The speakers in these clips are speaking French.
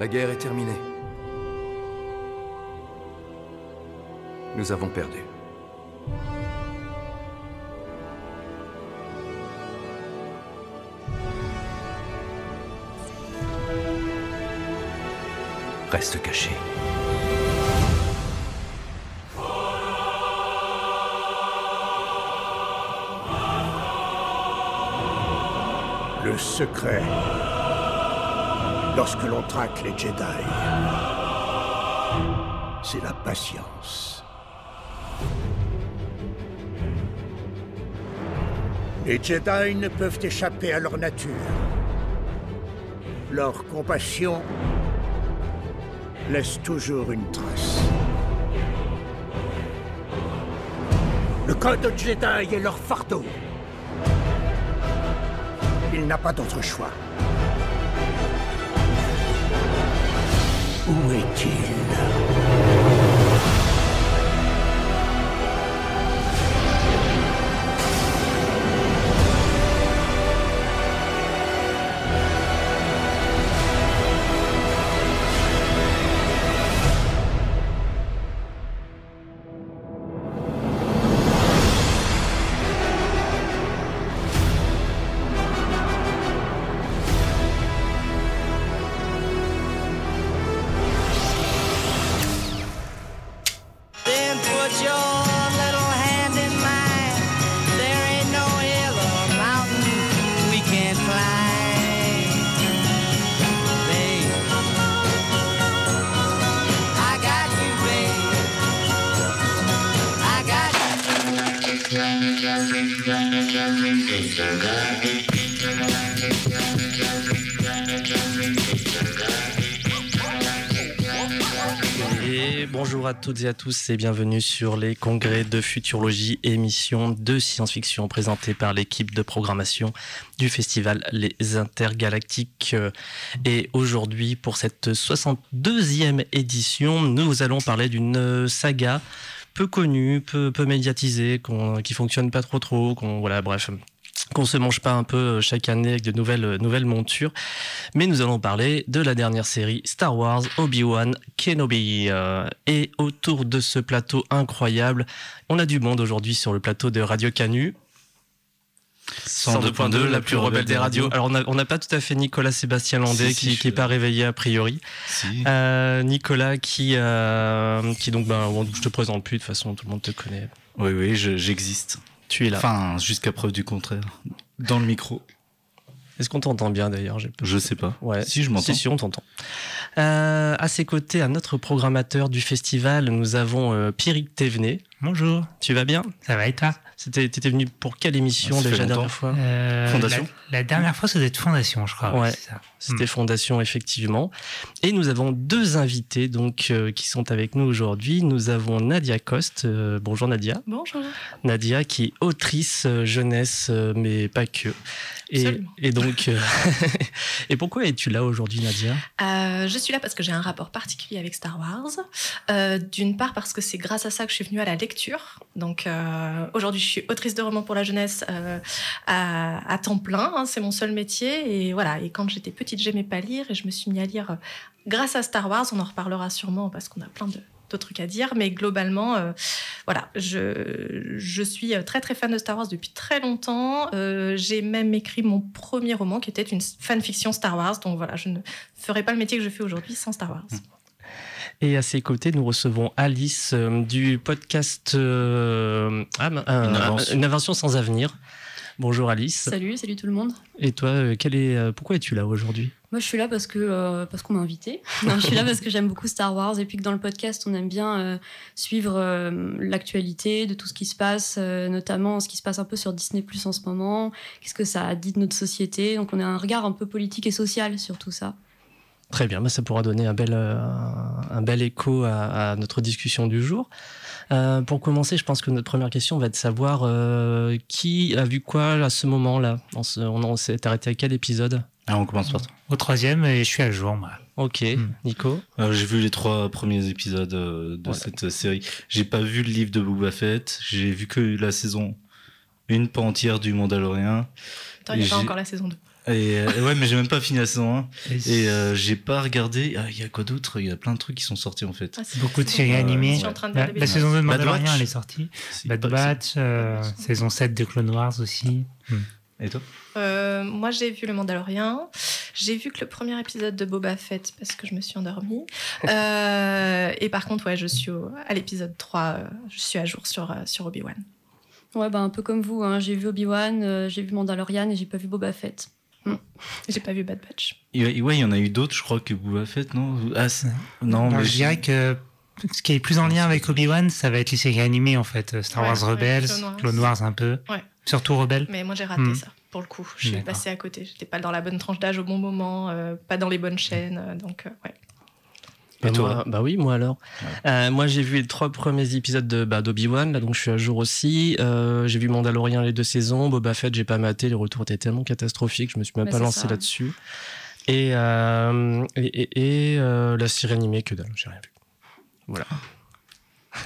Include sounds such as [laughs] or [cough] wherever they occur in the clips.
La guerre est terminée. Nous avons perdu. Reste caché. Le secret. Lorsque l'on traque les Jedi. C'est la patience. Les Jedi ne peuvent échapper à leur nature. Leur compassion laisse toujours une trace. Le code Jedi est leur fardeau. Il n'a pas d'autre choix. Où est-il Bonjour à toutes et à tous et bienvenue sur les congrès de futurologie, émission de science-fiction présentée par l'équipe de programmation du festival Les Intergalactiques. Et aujourd'hui, pour cette 62e édition, nous allons parler d'une saga peu connue, peu, médiatisée, qu'on- qui fonctionne pas trop trop, voilà, bref qu'on se mange pas un peu chaque année avec de nouvelles, nouvelles montures. Mais nous allons parler de la dernière série Star Wars Obi-Wan Kenobi. Euh, et autour de ce plateau incroyable, on a du monde aujourd'hui sur le plateau de Radio Canu. 102.2, la plus rebelle des radios. Alors on n'a pas tout à fait Nicolas Sébastien Landais Si, si, qui je qui est suis pas réveillé a priori. Si. Euh, Nicolas qui, euh, qui donc, ben, je te présente plus, de toute façon tout le monde te connaît. Oui, oui, je- j'existe. Tu es là. Enfin, jusqu'à preuve du contraire. Dans le micro. Est-ce qu'on t'entend bien d'ailleurs? Je sais pas. Ouais. Si, je m'entends. Si, si, on t'entend. Euh, à ses côtés, à notre programmateur du festival, nous avons euh, Pierrick Thévenet. Bonjour, Tu vas bien? Ça va et toi? C'était, T'étais venu pour quelle émission déjà la dernière fois? Euh, Fondation la, la dernière fois, être Fondation, je crois. Ouais. C'était Fondation, effectivement. Et nous avons deux invités donc, euh, qui sont avec nous aujourd'hui. Nous avons Nadia Coste. Euh, bonjour Nadia. Bonjour. Nadia qui est autrice euh, jeunesse, euh, mais pas que. Et, Absolument. et donc, euh, [laughs] et pourquoi es-tu là aujourd'hui, Nadia? Euh, je suis là parce que j'ai un rapport particulier avec Star Wars. Euh, D'une part parce que c'est grâce à ça que je suis venue à la lecture. Donc euh, aujourd'hui, je suis autrice de romans pour la jeunesse euh, à, temps plein. hein, c'est mon seul métier. Et voilà. Et quand j'étais petite, j'aimais pas lire et je me suis mis à lire euh, grâce à Star Wars. On en reparlera sûrement parce qu'on a plein de trucs à dire, mais globalement, voilà, je, suis très très fan de Star Wars depuis très longtemps. J'ai même écrit mon premier roman qui était une fanfiction Star Wars, donc voilà, je ne ferais pas le métier que je fais aujourd'hui sans Star Wars. Et à ses côtés, nous recevons Alice euh, du podcast euh, ah, ben, euh, Une invention. Une invention sans avenir. Bonjour Alice. Salut, salut tout le monde. Et toi, euh, quel est, euh, pourquoi es-tu là aujourd'hui? Moi, je suis là parce que euh, parce qu'on m'a invité. Non, je suis là parce que j'aime beaucoup Star Wars et puis que dans le podcast, on aime bien euh, suivre euh, l'actualité de tout ce qui se passe, euh, notamment ce qui se passe un peu sur Disney Plus en ce moment. Qu'est-ce que ça a dit de notre société Donc, on a un regard un peu politique et social sur tout ça. Très bien, bah, ça pourra donner un bel, euh, un bel écho à, à notre discussion du jour. Euh, pour commencer, je pense que notre première question va être de savoir euh, qui a vu quoi à ce moment-là? On, se- on, on s'est arrêté à quel épisode? Ah, on commence par toi. Au troisième, et je suis à jour, moi. Ok, Hmm. Nico? Euh, J'ai vu les trois premiers épisodes de cette série. J'ai pas vu le livre de Boba Fett. J'ai vu que la saison une pas entière du Mandalorian. Attends, il n'y a pas encore la saison 2. Et euh, ouais, mais j'ai même pas fini la saison 1. Et Et euh, j'ai pas regardé. Ah, Il y a quoi d'autre? Il y a plein de trucs qui sont sortis en fait. Ah, Beaucoup de séries euh, animées. La, saison 2 de Mandalorian, Batch. elle est sortie. Si, Bad pas- Batch, euh, saison 7 de Clone Wars aussi. Et toi? Euh, moi, j'ai vu Le Mandalorian. J'ai vu que le premier épisode de Boba Fett parce que je me suis endormie. [laughs] Euh, et par contre, ouais, je suis au- à l'épisode 3. euh, je suis à jour sur, sur Obi-Wan. Ouais, bah un peu comme vous. hein. J'ai vu Obi-Wan, euh, j'ai vu Mandalorian et j'ai pas vu Boba Fett. J'ai pas vu Bad Batch. Et Ouais, il y en a eu d'autres, je crois, que Boba Fett, non Ah, non, mais je dirais que ce qui est plus en lien avec Obi-Wan, ça va être les séries animées en fait. Star Ouais, Wars Rebels, Clone Wars. Clone Wars un peu. Ouais. Surtout Rebels. Mais moi, j'ai raté Hmm. ça, pour le coup. Je suis passée à côté. J'étais pas dans la bonne tranche d'âge au bon moment, euh, pas dans les bonnes chaînes. euh, donc, euh, ouais. Bah, Et toi moi- Bah oui, moi alors. Euh, moi j'ai vu les trois premiers épisodes de bah, d'Obi-Wan, là donc je suis à jour aussi. Euh, j'ai vu Mandalorian les deux saisons. Boba Fett, j'ai pas maté, les retours étaient tellement catastrophiques, je me suis même Bah, pas lancé ça. là-dessus. Et, euh, et, et- et, euh, la série animée, que dalle, j'ai rien vu. Voilà.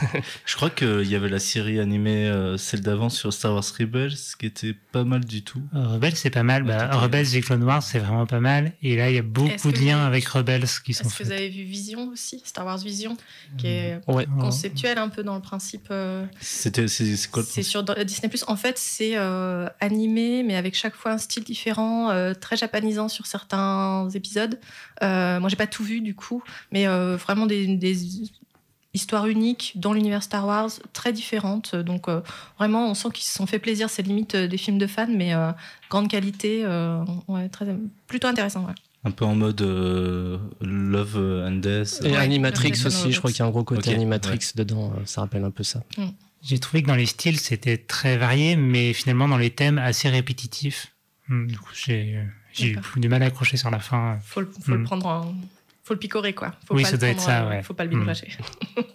[laughs] je crois qu'il y avait la série animée, euh, celle d'avant sur Star Wars Rebels, qui était pas mal du tout. Euh, Rebels, c'est pas mal. Bah. Rebels et Clone Wars, c'est vraiment pas mal. Et là, il y a beaucoup de liens vous- avec Rebels qui sont Est-ce que vous avez vu Vision aussi Star Wars Vision, qui est Ouais. Oh. conceptuel un peu dans le principe. euh, C'était, c'est, c'est quoi le C'est sur Disney Plus. En fait, c'est euh, animé, mais avec chaque fois un style différent, euh, très japonisant sur certains épisodes. Euh, moi, j'ai pas tout vu du coup, mais euh, vraiment des, des histoires uniques dans l'univers Star Wars, très différentes. Donc, euh, vraiment, on sent qu'ils se sont fait plaisir. C'est limite euh, des films de fans, mais euh, grande qualité. euh, ouais, très, plutôt intéressant. Ouais. Un peu en mode euh, Love and Death. Et Ouais, Animatrix aussi, je crois qu'il y a un gros côté Animatrix dedans, ça rappelle un peu ça. J'ai trouvé que dans les styles, c'était très varié, mais finalement dans les thèmes assez répétitifs. Hmm, Du coup, j'ai eu du mal à accrocher sur la fin. Faut, le, faut le Mm. prendre en. Faut le picorer, quoi. Faut Oui, pas ça le doit être ça, euh, ouais. Faut pas le Mm. binge [laughs]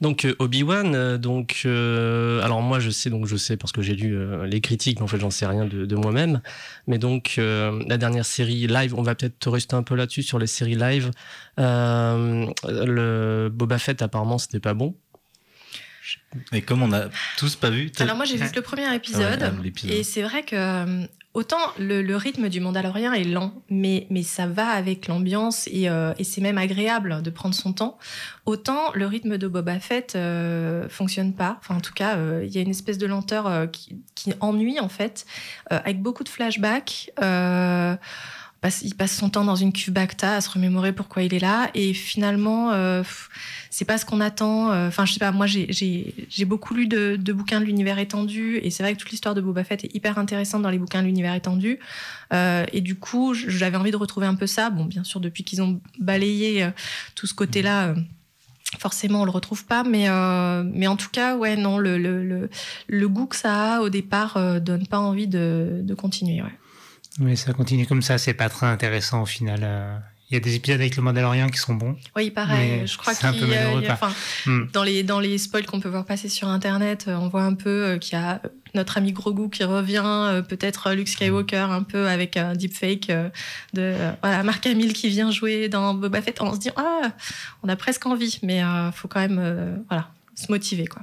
Donc euh, Obi-Wan, euh, donc euh, alors moi je sais donc je sais parce que j'ai lu euh, les critiques, mais en fait j'en sais rien de, de moi-même. Mais donc euh, la dernière série live, on va peut-être rester un peu là-dessus sur les séries live. Euh, le Boba Fett apparemment c'était pas bon. Et comme on a tous pas vu, Alors moi j'ai vu le premier épisode Ouais, ah, et c'est vrai que euh, autant le, rythme du Mandalorian est lent, mais, mais ça va avec l'ambiance et, euh, et c'est même agréable de prendre son temps. Autant le rythme de Boba Fett euh, fonctionne pas. Enfin en tout cas euh, il y a une espèce de lenteur euh, qui, ennuie en fait, avec beaucoup de flashbacks. Euh, il passe son temps dans une cuve Bacta à se remémorer pourquoi il est là. Et finalement euh, c'est pas ce qu'on attend. Euh, enfin je sais pas moi j'ai- beaucoup lu de, de bouquins de l'univers étendu. Et c'est vrai que toute l'histoire de Boba Fett est hyper intéressante dans les bouquins de l'univers étendu. Euh, et du coup j'avais envie de retrouver un peu ça. Bon bien sûr depuis qu'ils ont balayé euh, tout ce côté là Forcément, on le retrouve pas, mais euh, mais en tout cas, ouais, non, le le, le, le goût que ça a au départ euh, donne pas envie de, de continuer. Ouais. Mais ça continue comme ça, c'est pas très intéressant au final. euh. Il y a des épisodes avec le Mandalorian qui sont bons. Oui, pareil. Je crois c'est un qu'il peu y a- il y a- enfin, Hmm. dans les dans les spoils qu'on peut voir passer sur Internet, euh, on voit un peu euh, qu'il y a notre ami Grogu qui revient, peut-être Luke Skywalker un peu avec un deepfake de voilà Mark Hamill qui vient jouer dans Boba Fett. On se dit ah, on a presque envie, mais euh, faut quand même euh, voilà se motiver quoi.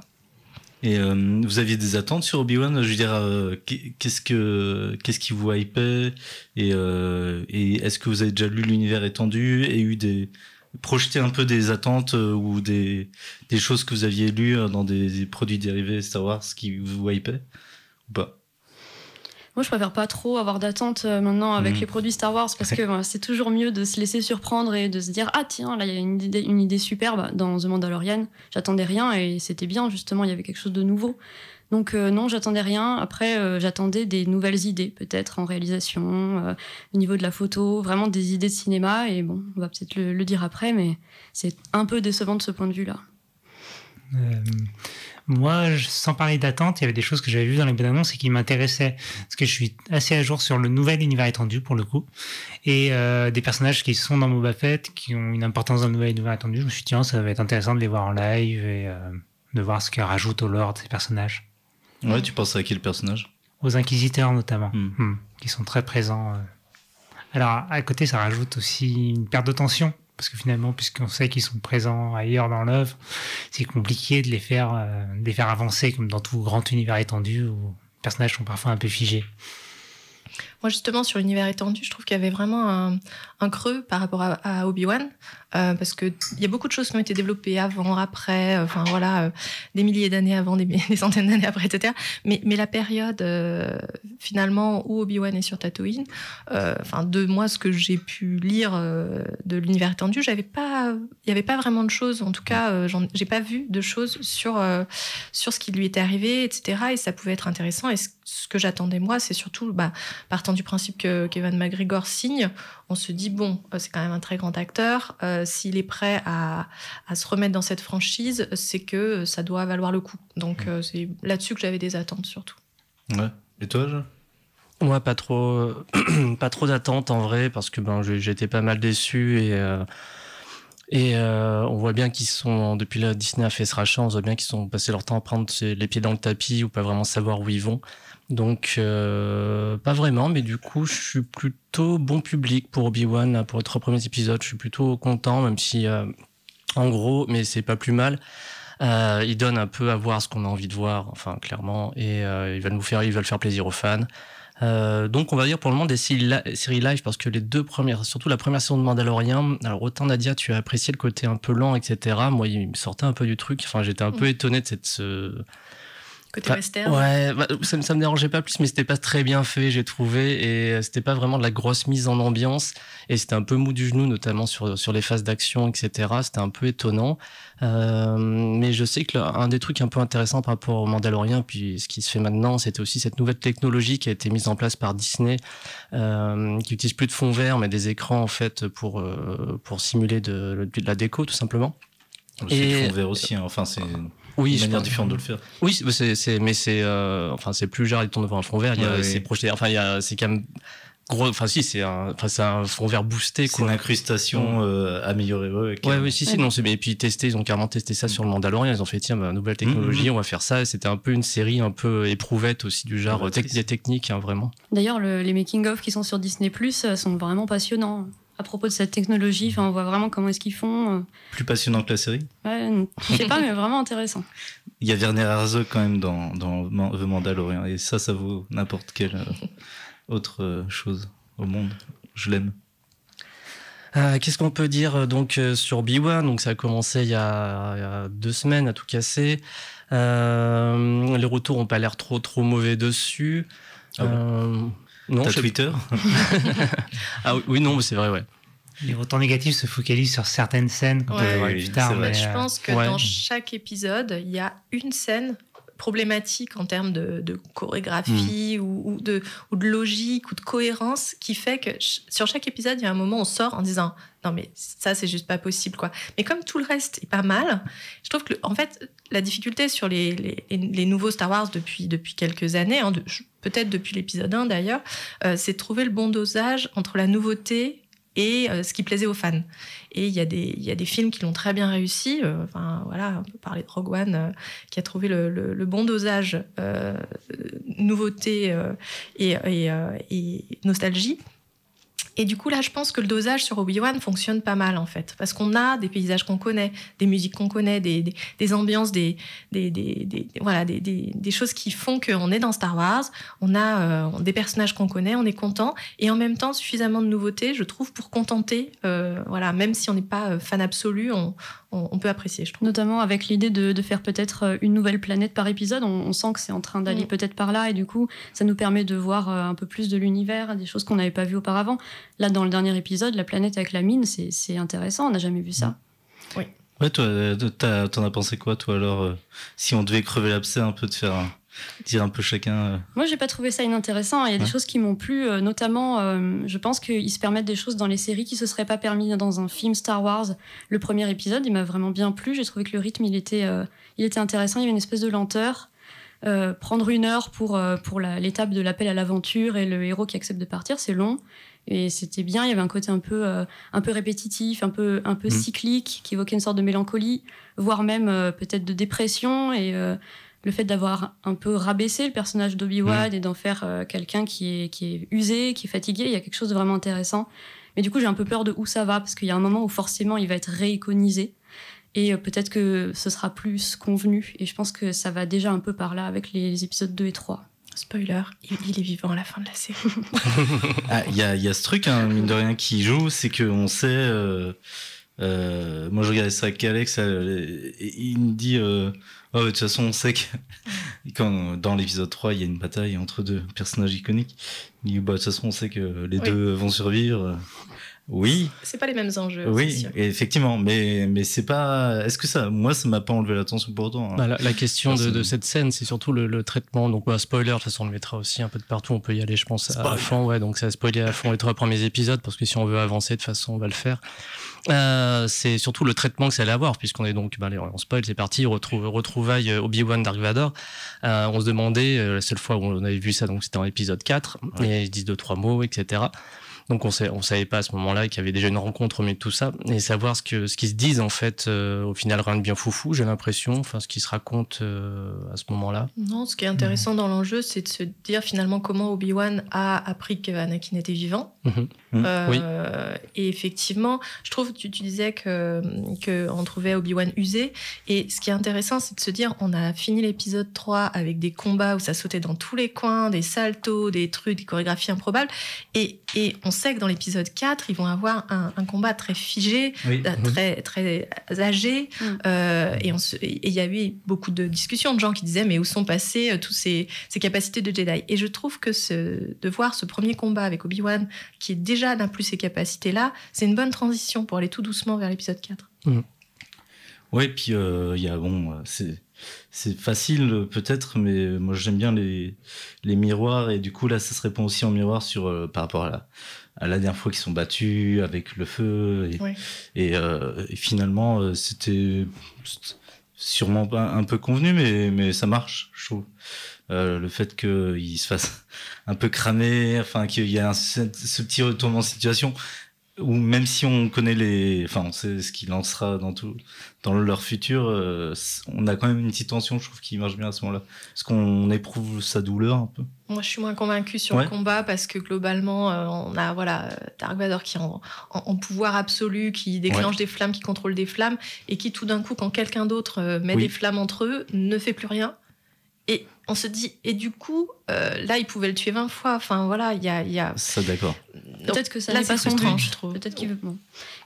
Et euh, vous aviez des attentes sur Obi-Wan? Je veux dire, euh, qu'est- qu'est-ce que qu'est-ce qui vous hypait? Et, euh, est-ce que vous avez déjà lu l'univers étendu et eu des projeté un peu des attentes euh, ou des, des choses que vous aviez lues euh, dans des, des produits dérivés Star Wars qui vous hypaient? Ou pas? Moi, je préfère pas trop avoir d'attente euh, maintenant avec Mhm. les produits Star Wars parce que c'est toujours mieux de se laisser surprendre et de se dire ah tiens là il y a une idée, une idée superbe dans The Mandalorian. J'attendais rien et c'était bien justement il y avait quelque chose de nouveau. Donc euh, non j'attendais rien. Après euh, j'attendais des nouvelles idées peut-être en réalisation, euh, au niveau de la photo, vraiment des idées de cinéma et bon on va peut-être le, le dire après mais c'est un peu décevant de ce point de vue là. Euh, moi, je- sans parler d'attente, il y avait des choses que j'avais vues dans les bonnes annonces et qui m'intéressaient. Parce que je suis assez à jour sur le nouvel univers étendu, pour le coup. Et euh, des personnages qui sont dans Boba Fett, qui ont une importance dans le nouvel univers étendu. Je me suis dit, tiens, ça va être intéressant de les voir en live et euh, de voir ce qu'ils rajoutent au lore de ces personnages. Ouais, tu penses à quel personnage? Aux Inquisiteurs, notamment, Hmm. Hmm, qui sont très présents. euh. Alors, à côté, ça rajoute aussi une perte de tension. Parce que finalement, puisqu'on sait qu'ils sont présents ailleurs dans l'œuvre, c'est compliqué de les faire, euh, de les faire avancer comme dans tout grand univers étendu où les personnages sont parfois un peu figés. Moi, justement, sur l'univers étendu, je trouve qu'il y avait vraiment un, un creux par rapport à, Obi-Wan, euh, parce qu'il y a beaucoup de choses qui ont été développées avant, après, euh, enfin voilà, euh, des milliers d'années avant, des, [laughs] centaines d'années après, etc. Mais, la période, euh, finalement, où Obi-Wan est sur Tatooine, enfin, de moi, ce que j'ai pu lire de l'univers étendu, j'avais pas, il n'y avait pas vraiment de choses, en tout cas, j'ai pas vu de choses sur, sur ce qui lui était arrivé, etc. Et ça pouvait être intéressant. Et ce, ce que j'attendais, moi, c'est surtout, bah, partant du principe que Kevin McGregor signe, on se dit, bon, euh, c'est quand même un très grand acteur. euh, S'il est prêt à, à se remettre dans cette franchise, c'est que ça doit valoir le coup. Donc, euh, c'est là-dessus que j'avais des attentes, surtout. Ouais. Et toi, Jean? Moi, pas trop, [clears throat] pas trop d'attentes en vrai, parce que ben, j'étais pas mal déçu et, euh, et euh, on voit bien qu'ils sont, depuis là, Disney a fait ce rachat, on voit bien qu'ils sont passés leur temps à prendre les pieds dans le tapis ou pas vraiment savoir où ils vont. Donc, euh, pas vraiment, mais du coup, je suis plutôt bon public pour Obi-Wan, pour les trois premiers épisodes. Je suis plutôt content, même si, euh, en gros, mais c'est pas plus mal. Euh, il donne un peu à voir ce qu'on a envie de voir, enfin clairement, et euh, ils veulent nous faire, ils veulent faire plaisir aux fans. Donc on va dire pour le moment des séries li- séries live parce que les deux premières, surtout la première saison de Mandalorian, alors autant Nadia tu as apprécié le côté un peu lent etc. Moi il me sortait un peu du truc, enfin j'étais un peu étonné de cette ce, Côté western. Ouais, bah, ça, me- ça me dérangeait pas plus, mais c'était pas très bien fait, j'ai trouvé, et euh, c'était pas vraiment de la grosse mise en ambiance, et c'était un peu mou du genou, notamment sur, sur les phases d'action, etc. C'était un peu étonnant. Euh, mais je sais que un des trucs un peu intéressants par rapport au Mandalorian, puis ce qui se fait maintenant, c'était aussi cette nouvelle technologie qui a été mise en place par Disney, euh, qui utilise plus de fond vert, mais des écrans en fait pour, euh, pour simuler de, de la déco, tout simplement. C'est fond vert aussi, hein. enfin c'est Oui, je manière différente de le faire. oui, c'est- mais c'est, euh, enfin, c'est plus genre, il tourne devant un fond vert, il y a, Ouais, c'est projeté, enfin, il y a, c'est quand même gros, enfin, si, c'est un, enfin, c'est un fond vert boosté, C'est une incrustation euh, améliorée. Ouais, Ouais, oui, si, si, Ouais. non, c'est, et puis testé, ils ont carrément testé ça sur le Mandalorian, ils ont fait, tiens, bah, nouvelle technologie, Mhm. on va faire ça, c'était un peu une série un peu éprouvette aussi, du genre, tec- des techniques, hein, vraiment. D'ailleurs, le- les making-of qui sont sur Disney Plus sont vraiment passionnants. À propos de cette technologie, enfin, on voit vraiment comment est-ce qu'ils font. Plus passionnant que la série. Ouais, je sais pas, mais vraiment intéressant. [laughs] Il y a Werner Herzog quand même dans, dans The Mandalorian. Et ça, ça vaut n'importe quelle euh, autre euh, chose au monde. Je l'aime. Euh, Qu'est-ce qu'on peut dire euh, donc euh, sur B1 Donc ça a commencé il y a, il y a deux semaines à tout casser. Euh, les retours ont pas l'air trop trop mauvais dessus. Ah bon? Euh, non, T'as je Twitter [laughs] Ah oui, oui, non, mais c'est vrai, ouais. Les retours négatifs se focalisent sur certaines scènes qu'on Ouais. peut voir Oui, plus tard. mais, Je euh, pense que ouais. dans chaque épisode, il y a une scène problématique en termes de, de chorégraphie ou, ou de, ou de logique ou de cohérence qui fait que ch- sur chaque épisode, il y a un moment où on sort en disant non mais ça c'est juste pas possible quoi. Mais comme tout le reste est pas mal, je trouve que en fait la difficulté sur les, les, les nouveaux Star Wars depuis, depuis quelques années, hein, de- peut-être depuis l'épisode 1 d'ailleurs, euh, c'est de trouver le bon dosage entre la nouveauté et euh, ce qui plaisait aux fans. Et il y, a des- films qui l'ont très bien réussi. euh, Enfin, voilà, on peut parler de Rogue One, euh, qui a trouvé le, bon dosage nouveauté et nostalgie. Et du coup, là, je pense que le dosage sur Obi-Wan fonctionne pas mal, en fait. Parce qu'on a des paysages qu'on connaît, des musiques qu'on connaît, des, ambiances, des, voilà, des choses qui font qu'on est dans Star Wars. On a euh, des personnages qu'on connaît, on est content. Et en même temps, suffisamment de nouveautés, je trouve, pour contenter. euh, voilà, même si on n'est pas euh, fan absolu, on, on, on peut apprécier, je trouve. Notamment avec l'idée de, de faire peut-être euh, une nouvelle planète par épisode. On, on sent que c'est en train d'aller Mm. peut-être par là et du coup, ça nous permet de voir euh, un peu plus de l'univers, des choses qu'on n'avait pas vues auparavant. Là, dans le dernier épisode, la planète avec la mine, c'est c'est intéressant. On n'a jamais vu ça. Ouais, toi, euh, t'en as pensé quoi, toi, alors euh, Si on devait crever l'abcès un peu, de faire un- dire un peu chacun. euh, Moi, j'ai pas trouvé ça inintéressant. Il y a des choses qui m'ont plu, euh, notamment, euh, je pense qu'ils se permettent des choses dans les séries qui se seraient pas permis dans un film Star Wars. Le premier épisode, il m'a vraiment bien plu. J'ai trouvé que le rythme, il était, euh, il était intéressant. Il y avait une espèce de lenteur. Euh, prendre une heure pour, pour la- l'étape de l'appel à l'aventure et le héros qui accepte de partir, c'est long. Et c'était bien, il y avait un côté un peu, euh, un peu répétitif, un peu, un peu Mhm. cyclique, qui évoquait une sorte de mélancolie, voire même euh, peut-être de dépression. Et euh, le fait d'avoir un peu rabaissé le personnage d'Obi-Wan et d'en faire euh, quelqu'un qui est, qui est usé, qui est fatigué, il y a quelque chose de vraiment intéressant. Mais du coup, j'ai un peu peur de où ça va, parce qu'il y a un moment où forcément il va être réiconisé. Et euh, peut-être que ce sera plus convenu. Et je pense que ça va déjà un peu par là avec les, les épisodes 2 et 3. Spoiler, il, il est vivant à la fin de la série. [laughs] Ah, Il y, a, il y a ce truc, hein, mine de rien, qui joue, c'est qu'on sait. euh, euh, moi, je regardais ça avec Alex, euh, et il me dit euh, Oh, de toute façon, on sait que [laughs] quand dans l'épisode 3, il y a une bataille entre deux personnages iconiques. Il bah, De toute façon, on sait que les Oui. deux vont survivre. Oui, C'est pas les mêmes enjeux. oui, sûr. effectivement, mais, mais c'est pas. Est-ce que ça. Moi, ça m'a pas enlevé l'attention pour autant. hein. Bah, la, la question Non, de, cette scène, c'est surtout le, le traitement. Donc, bah, spoiler, de toute façon, on le mettra aussi un peu de partout. On peut y aller, je pense, à, fond. Ouais, donc, ça a spoilé à fond les trois premiers épisodes, parce que si on veut avancer, de toute façon, on va le faire. Euh, c'est surtout le traitement que ça allait avoir, puisqu'on est donc, allez, on spoil, c'est parti, retrouve, retrouvailles euh, Obi-Wan Dark Vador. Euh, on se demandait, euh, la seule fois où on avait vu ça, donc c'était en épisode 4, et ils disent deux, trois mots, etc. Donc on sait, on savait pas à ce moment-là qu'il y avait déjà une rencontre au milieu de tout ça et savoir ce que ce qu'ils se disent en fait euh, au final rien de bien foufou j'ai l'impression enfin ce qui se raconte euh, à ce moment-là. Non, ce qui est intéressant dans l'enjeu, c'est de se dire finalement comment Obi-Wan a appris que Anakin était vivant. Mhm. Mhm. Euh, Et effectivement, je trouve, tu, tu disais que, que on trouvait Obi-Wan usé. Et ce qui est intéressant, c'est de se dire, on a fini l'épisode 3 avec des combats où ça sautait dans tous les coins, des saltos, des trucs, des chorégraphies improbables. Et, et on sait que dans l'épisode 4, ils vont avoir un, un combat très figé, Oui. euh, très, très âgé. Mhm. Euh, et il y a eu beaucoup de discussions de gens qui disaient, mais où sont passées euh, toutes ces, ces capacités de Jedi? Et je trouve que ce, de voir ce premier combat avec Obi-Wan, qui déjà n'a plus ces capacités-là, c'est une bonne transition pour aller tout doucement vers l'épisode 4. Ouais, puis euh, il y a bon, c'est c'est facile peut-être, mais moi j'aime bien les les miroirs et du coup là ça se répond aussi en miroir sur euh, par rapport à la la dernière fois qu'ils sont battus avec le feu et euh, et finalement euh, c'était sûrement pas un peu convenu, mais mais ça marche, je trouve. Euh, le fait qu'il se fasse [laughs] un peu cramer, enfin qu'il y ait un, ce petit retournement de situation où même si on connaît les, enfin on sait ce qui lancera dans tout, dans leur futur, euh, on a quand même une petite tension, je trouve, qui marche bien à ce moment-là, parce qu'on éprouve sa douleur un peu? Moi, je suis moins convaincue sur Ouais. le combat parce que globalement, euh, on a voilà Dark Vador qui est en, en- en pouvoir absolu, qui déclenche des flammes, qui contrôle des flammes, et qui tout d'un coup, quand quelqu'un d'autre euh, met Oui. des flammes entre eux, ne fait plus rien. Et on se dit, et du coup, euh, là, il pouvait le tuer 20 fois. Enfin voilà, il y a, il y a... Ça, d'accord. Peut-être que ça n'est pas son but. je trouve. Peut-être qu'il veut, bon,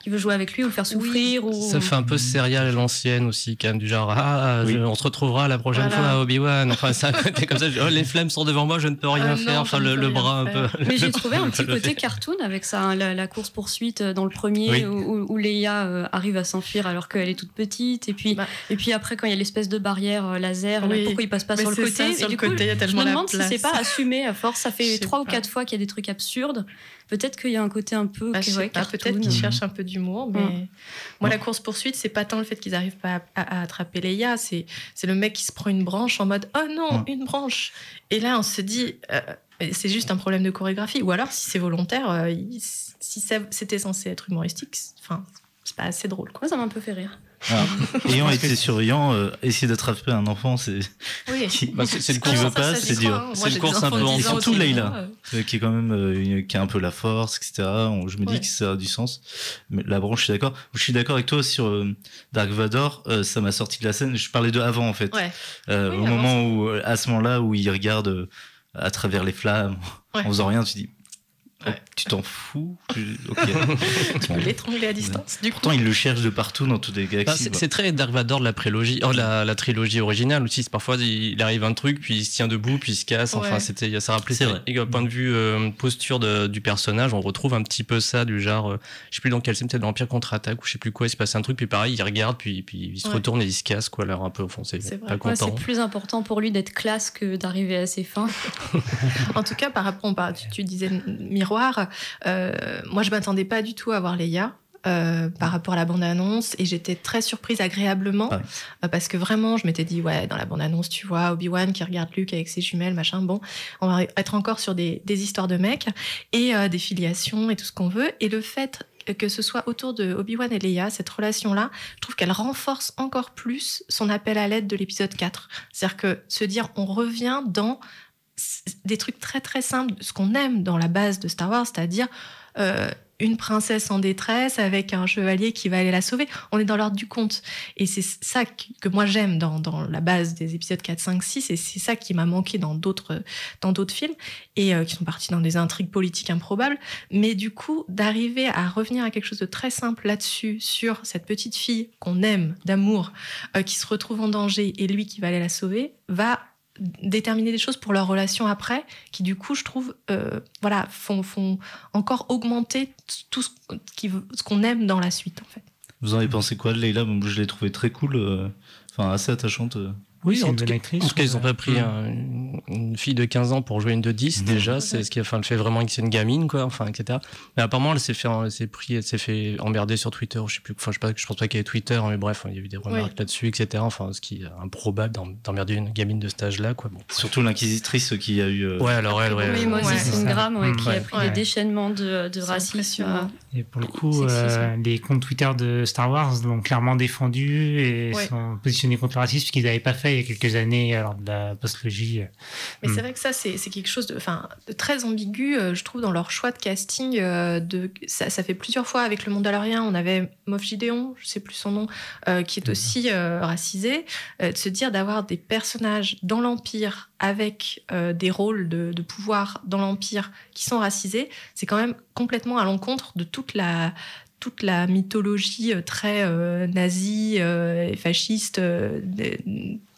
qu'il veut jouer avec lui ou le faire souffrir. ou... Ça fait un peu serial à l'ancienne aussi quand même du genre ah Oui. je- on se retrouvera la prochaine Voilà. fois Obi-Wan enfin ça [laughs] côté comme ça je- oh, les flammes sont devant moi je ne peux rien Ah non, faire enfin le, bras un peu [laughs] Mais j'ai trouvé un petit peu côté cartoon avec ça, hein, la, la course poursuite dans le premier Oui. où, où- Leia euh, arrive à s'enfuir alors qu'elle est toute petite et puis Bah. et puis après quand il y a l'espèce de barrière euh, laser, là, pourquoi il passe pas Mais sur le c'est Et sur du le coup, côté, il y a je tellement me la demande si c'est pas assumé à force. Ça Je fait trois ou quatre fois qu'il y a des trucs absurdes. Peut-être qu'il y a un côté un peu Bah, je ouais, peut-être qu'ils cherchent un peu d'humour, mais moi, la course poursuite, c'est pas tant le fait qu'ils arrivent pas à, à- à attraper Leia, c'est c'est le mec qui se prend une branche en mode oh non, une branche. Et là, on se dit euh, c'est juste un problème de chorégraphie, ou alors si c'est volontaire, euh, il- si ça- c'était censé être humoristique, c'est- enfin, c'est pas assez drôle. Quoi. Ça m'a un peu fait rire. [laughs] Ayant été surveillant, euh, essayer d'attraper un enfant, c'est [laughs] Oui, qui, Bah, c'est- le qui course- veut pas, c'est dur. hein C'est une course un peu en 10 ans surtout Leïla. hein. Euh, qui est quand même euh, une- qui a un peu la force, etc. On- Je me dis que ça a du sens. Mais la branche, je suis d'accord. Je suis d'accord avec toi sur euh, Dark Vador. euh, ça m'a sorti de la scène. Je parlais de avant en fait. Ouais. Euh, Oui, au avant, moment où, euh, à ce moment-là, où il regarde euh, à travers les flammes, Ouais. en faisant rien, tu dis. Oh, Ouais. tu t'en fous Je- Ok. [laughs] Tu peux l'étrangler à distance. Du coup, Pourtant, il le cherche de partout dans toutes les Bah, galaxies. c'est quoi. c'est très Dark Vador de la prélogie, oh, la, la trilogie originale aussi. Parfois, il, arrive un truc, puis il se tient debout, puis il se casse. Enfin, Ouais. c'était, ça rappelait ça. Et au point de vue euh, posture de- du personnage, on retrouve un petit peu ça, du genre, euh, je sais plus dans quel scène, peut-être dans l'Empire contre-attaque ou je sais plus quoi. Il se passe un truc, puis pareil, il regarde, puis, puis il se Ouais. retourne et il se casse, quoi. L'air un peu enfoncé. C'est. Pas c'est plus important pour lui d'être classe que d'arriver à ses fins. [laughs] En tout cas, par rapport, on parle- tu, tu disais miroir, euh, moi je m'attendais pas du tout à voir Leia. euh, par rapport à la bande-annonce et j'étais très surprise agréablement euh, parce que vraiment je m'étais dit ouais dans la bande-annonce tu vois Obi-Wan qui regarde Luke avec ses jumelles machin bon on va être encore sur des, des histoires de mecs et euh, des filiations et tout ce qu'on veut et le fait que ce soit autour de Obi-Wan et Leia, cette relation-là, je trouve qu'elle renforce encore plus son appel à l'aide de l'épisode 4. C'est-à-dire que se dire on revient dans des trucs très très simples, ce qu'on aime dans la base de Star Wars, c'est-à-dire euh, une princesse en détresse avec un chevalier qui va aller la sauver. On est dans l'ordre du conte. Et c'est ça que, moi j'aime dans, dans la base des épisodes 4, 5, 6. Et c'est ça qui m'a manqué dans d'autres dans d'autres films et euh, qui sont partis dans des intrigues politiques improbables. Mais du coup, d'arriver à revenir à quelque chose de très simple là-dessus, sur cette petite fille qu'on aime d'amour, euh, qui se retrouve en danger et lui qui va aller la sauver, va déterminer des choses pour leur relation après, qui du coup, je trouve, euh, voilà, font, encore augmenter tout ce qu'on aime dans la suite, en fait. Vous en avez pensé quoi Moi, Je l'ai trouvé très cool, euh, enfin assez attachante. Euh. Oui, c'est en une bonne actrice. En tout cas, ils ont ouais. pas pris Mm. un- une, fille de 15 ans pour jouer une de 10 Mhm. déjà, c'est ce qui enfin, le fait vraiment que c'est une gamine quoi, enfin etc. Mais apparemment elle s'est fait elle s'est pris elle s'est fait emmerder sur Twitter, je sais plus enfin je sais pas je pense pas qu'il y ait Twitter mais bref, il y a eu des remarques Oui. là-dessus etc. Enfin ce qui est improbable d'em- d'emmerder une gamine de cet âge-là quoi. Bon. Surtout l'inquisitrice qui a eu. euh, Ouais, alors elle ouais. Oui, euh, moi aussi, Ouais. grame ouais, Mm. qui Ouais. a pris Ouais. des déchaînements de, de racisme. impressionnant. Et pour le coup, euh, les comptes Twitter de Star Wars l'ont clairement défendu et Ouais. sont positionnés contre le racisme, ce qu'ils n'avaient pas fait il y a quelques années lors de la postlogie. Mais Mm. c'est vrai que ça, c'est quelque chose de, très ambigu, euh, je trouve, dans leur choix de casting. euh, de, ça, ça fait plusieurs fois avec le Mandalorien. On avait Moff Gideon, je sais plus son nom, euh, qui est aussi euh, racisé. euh, de se dire d'avoir des personnages dans l'Empire avec euh, des rôles de, de pouvoir dans l'Empire qui sont racisés, c'est quand même complètement à l'encontre de toute la toute la mythologie euh, très euh, nazie euh, et fasciste euh,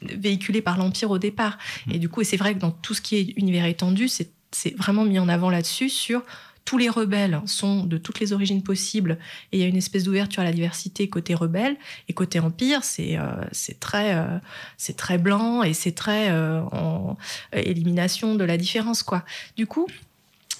véhiculée par l'Empire au départ. Et du coup, et c'est vrai que dans tout ce qui est univers étendu, c'est vraiment mis en avant là-dessus sur tous les rebelles sont de toutes les origines possibles et il y a une espèce d'ouverture à la diversité côté rebelle et côté empire c'est euh, c'est très euh, c'est très blanc et c'est très euh, en élimination de la différence quoi du coup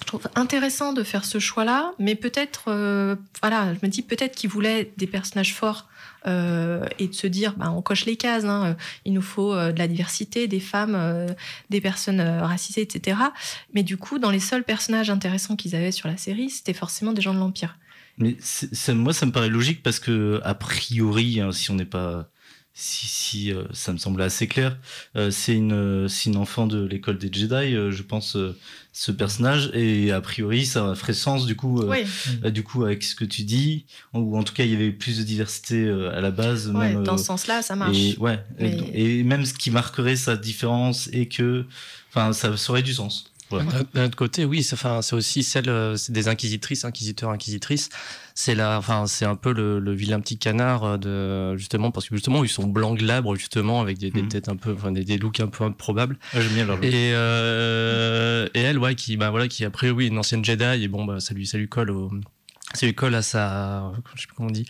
je trouve intéressant de faire ce choix-là, mais peut-être, euh, voilà, je me dis peut-être qu'ils voulaient des personnages forts euh, et de se dire, bah, on coche les cases, hein, euh, il nous faut de la diversité, des femmes, des personnes racisées, etc. Mais du coup, dans les seuls personnages intéressants qu'ils avaient sur la série, c'était forcément des gens de l'Empire. Mais moi, ça me paraît logique parce que, a priori, hein, si on n'est pas. Si, si euh, ça me semble assez clair, euh, c'est une, euh, c'est une enfant de l'école des Jedi, euh, je pense, euh, ce personnage, et a priori, ça ferait sens, du coup, euh, oui, euh, du coup, avec ce que tu dis, ou en tout cas, il y avait plus de diversité euh, à la base, ouais, même. dans euh, ce sens-là, ça marche. et, ouais, et- Mais- et, même ce qui marquerait sa différence et que, enfin, ça, ça aurait du sens. Voilà. D'un- autre côté, oui, c'est enfin, c'est aussi celle euh, des inquisitrices, inquisiteurs, inquisitrices. C'est la, enfin, c'est un peu le, le vilain petit canard euh, de justement parce que justement ils sont blancs glabres justement avec des, des Mhm. têtes un peu, enfin, des, des looks un peu improbables. Ah, J'aime bien leur look. Et, euh, et elle, ouais, qui, bah, voilà, qui après, oui, une ancienne Jedi, et bon, bah, ça lui, ça lui colle au, ça lui colle à sa, je sais plus comment on dit,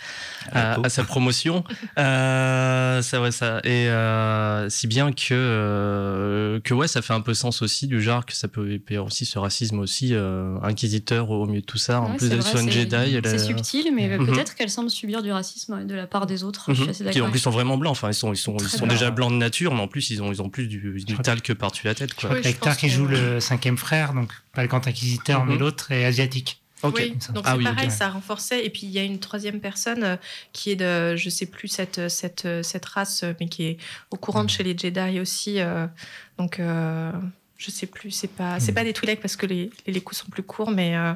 À sa promotion. [laughs] euh, ça, ouais, ça. Et euh, si bien que, euh, que, ouais, ça fait un peu sens aussi, du genre que ça peut épayer aussi ce racisme aussi, euh, inquisiteur au milieu de tout ça. en plus d'être sur une Jedi, C'est est- subtil, mais Mhm. peut-être qu'elle semble subir du racisme de la part des autres. Je suis Mhm. assez qui en plus sont vraiment blancs. Enfin, ils sont, ils sont, ils sont déjà blancs de nature, mais en plus ils ont, ils ont plus du, du talc par-dessus la tête, quoi. Oui, pense qui joue le cinquième frère, donc pas le grand inquisiteur, Mhm. mais l'autre est asiatique. Oui, donc Ah c'est oui, pareil, ok. ça renforçait. Et puis il y a une troisième personne euh, qui est de, je sais plus cette cette cette race, euh, mais qui est au courant de chez les Jedi aussi. euh, donc euh, je sais plus, c'est pas c'est pas des Twi'lek parce que les, les coups sont plus courts, mais euh,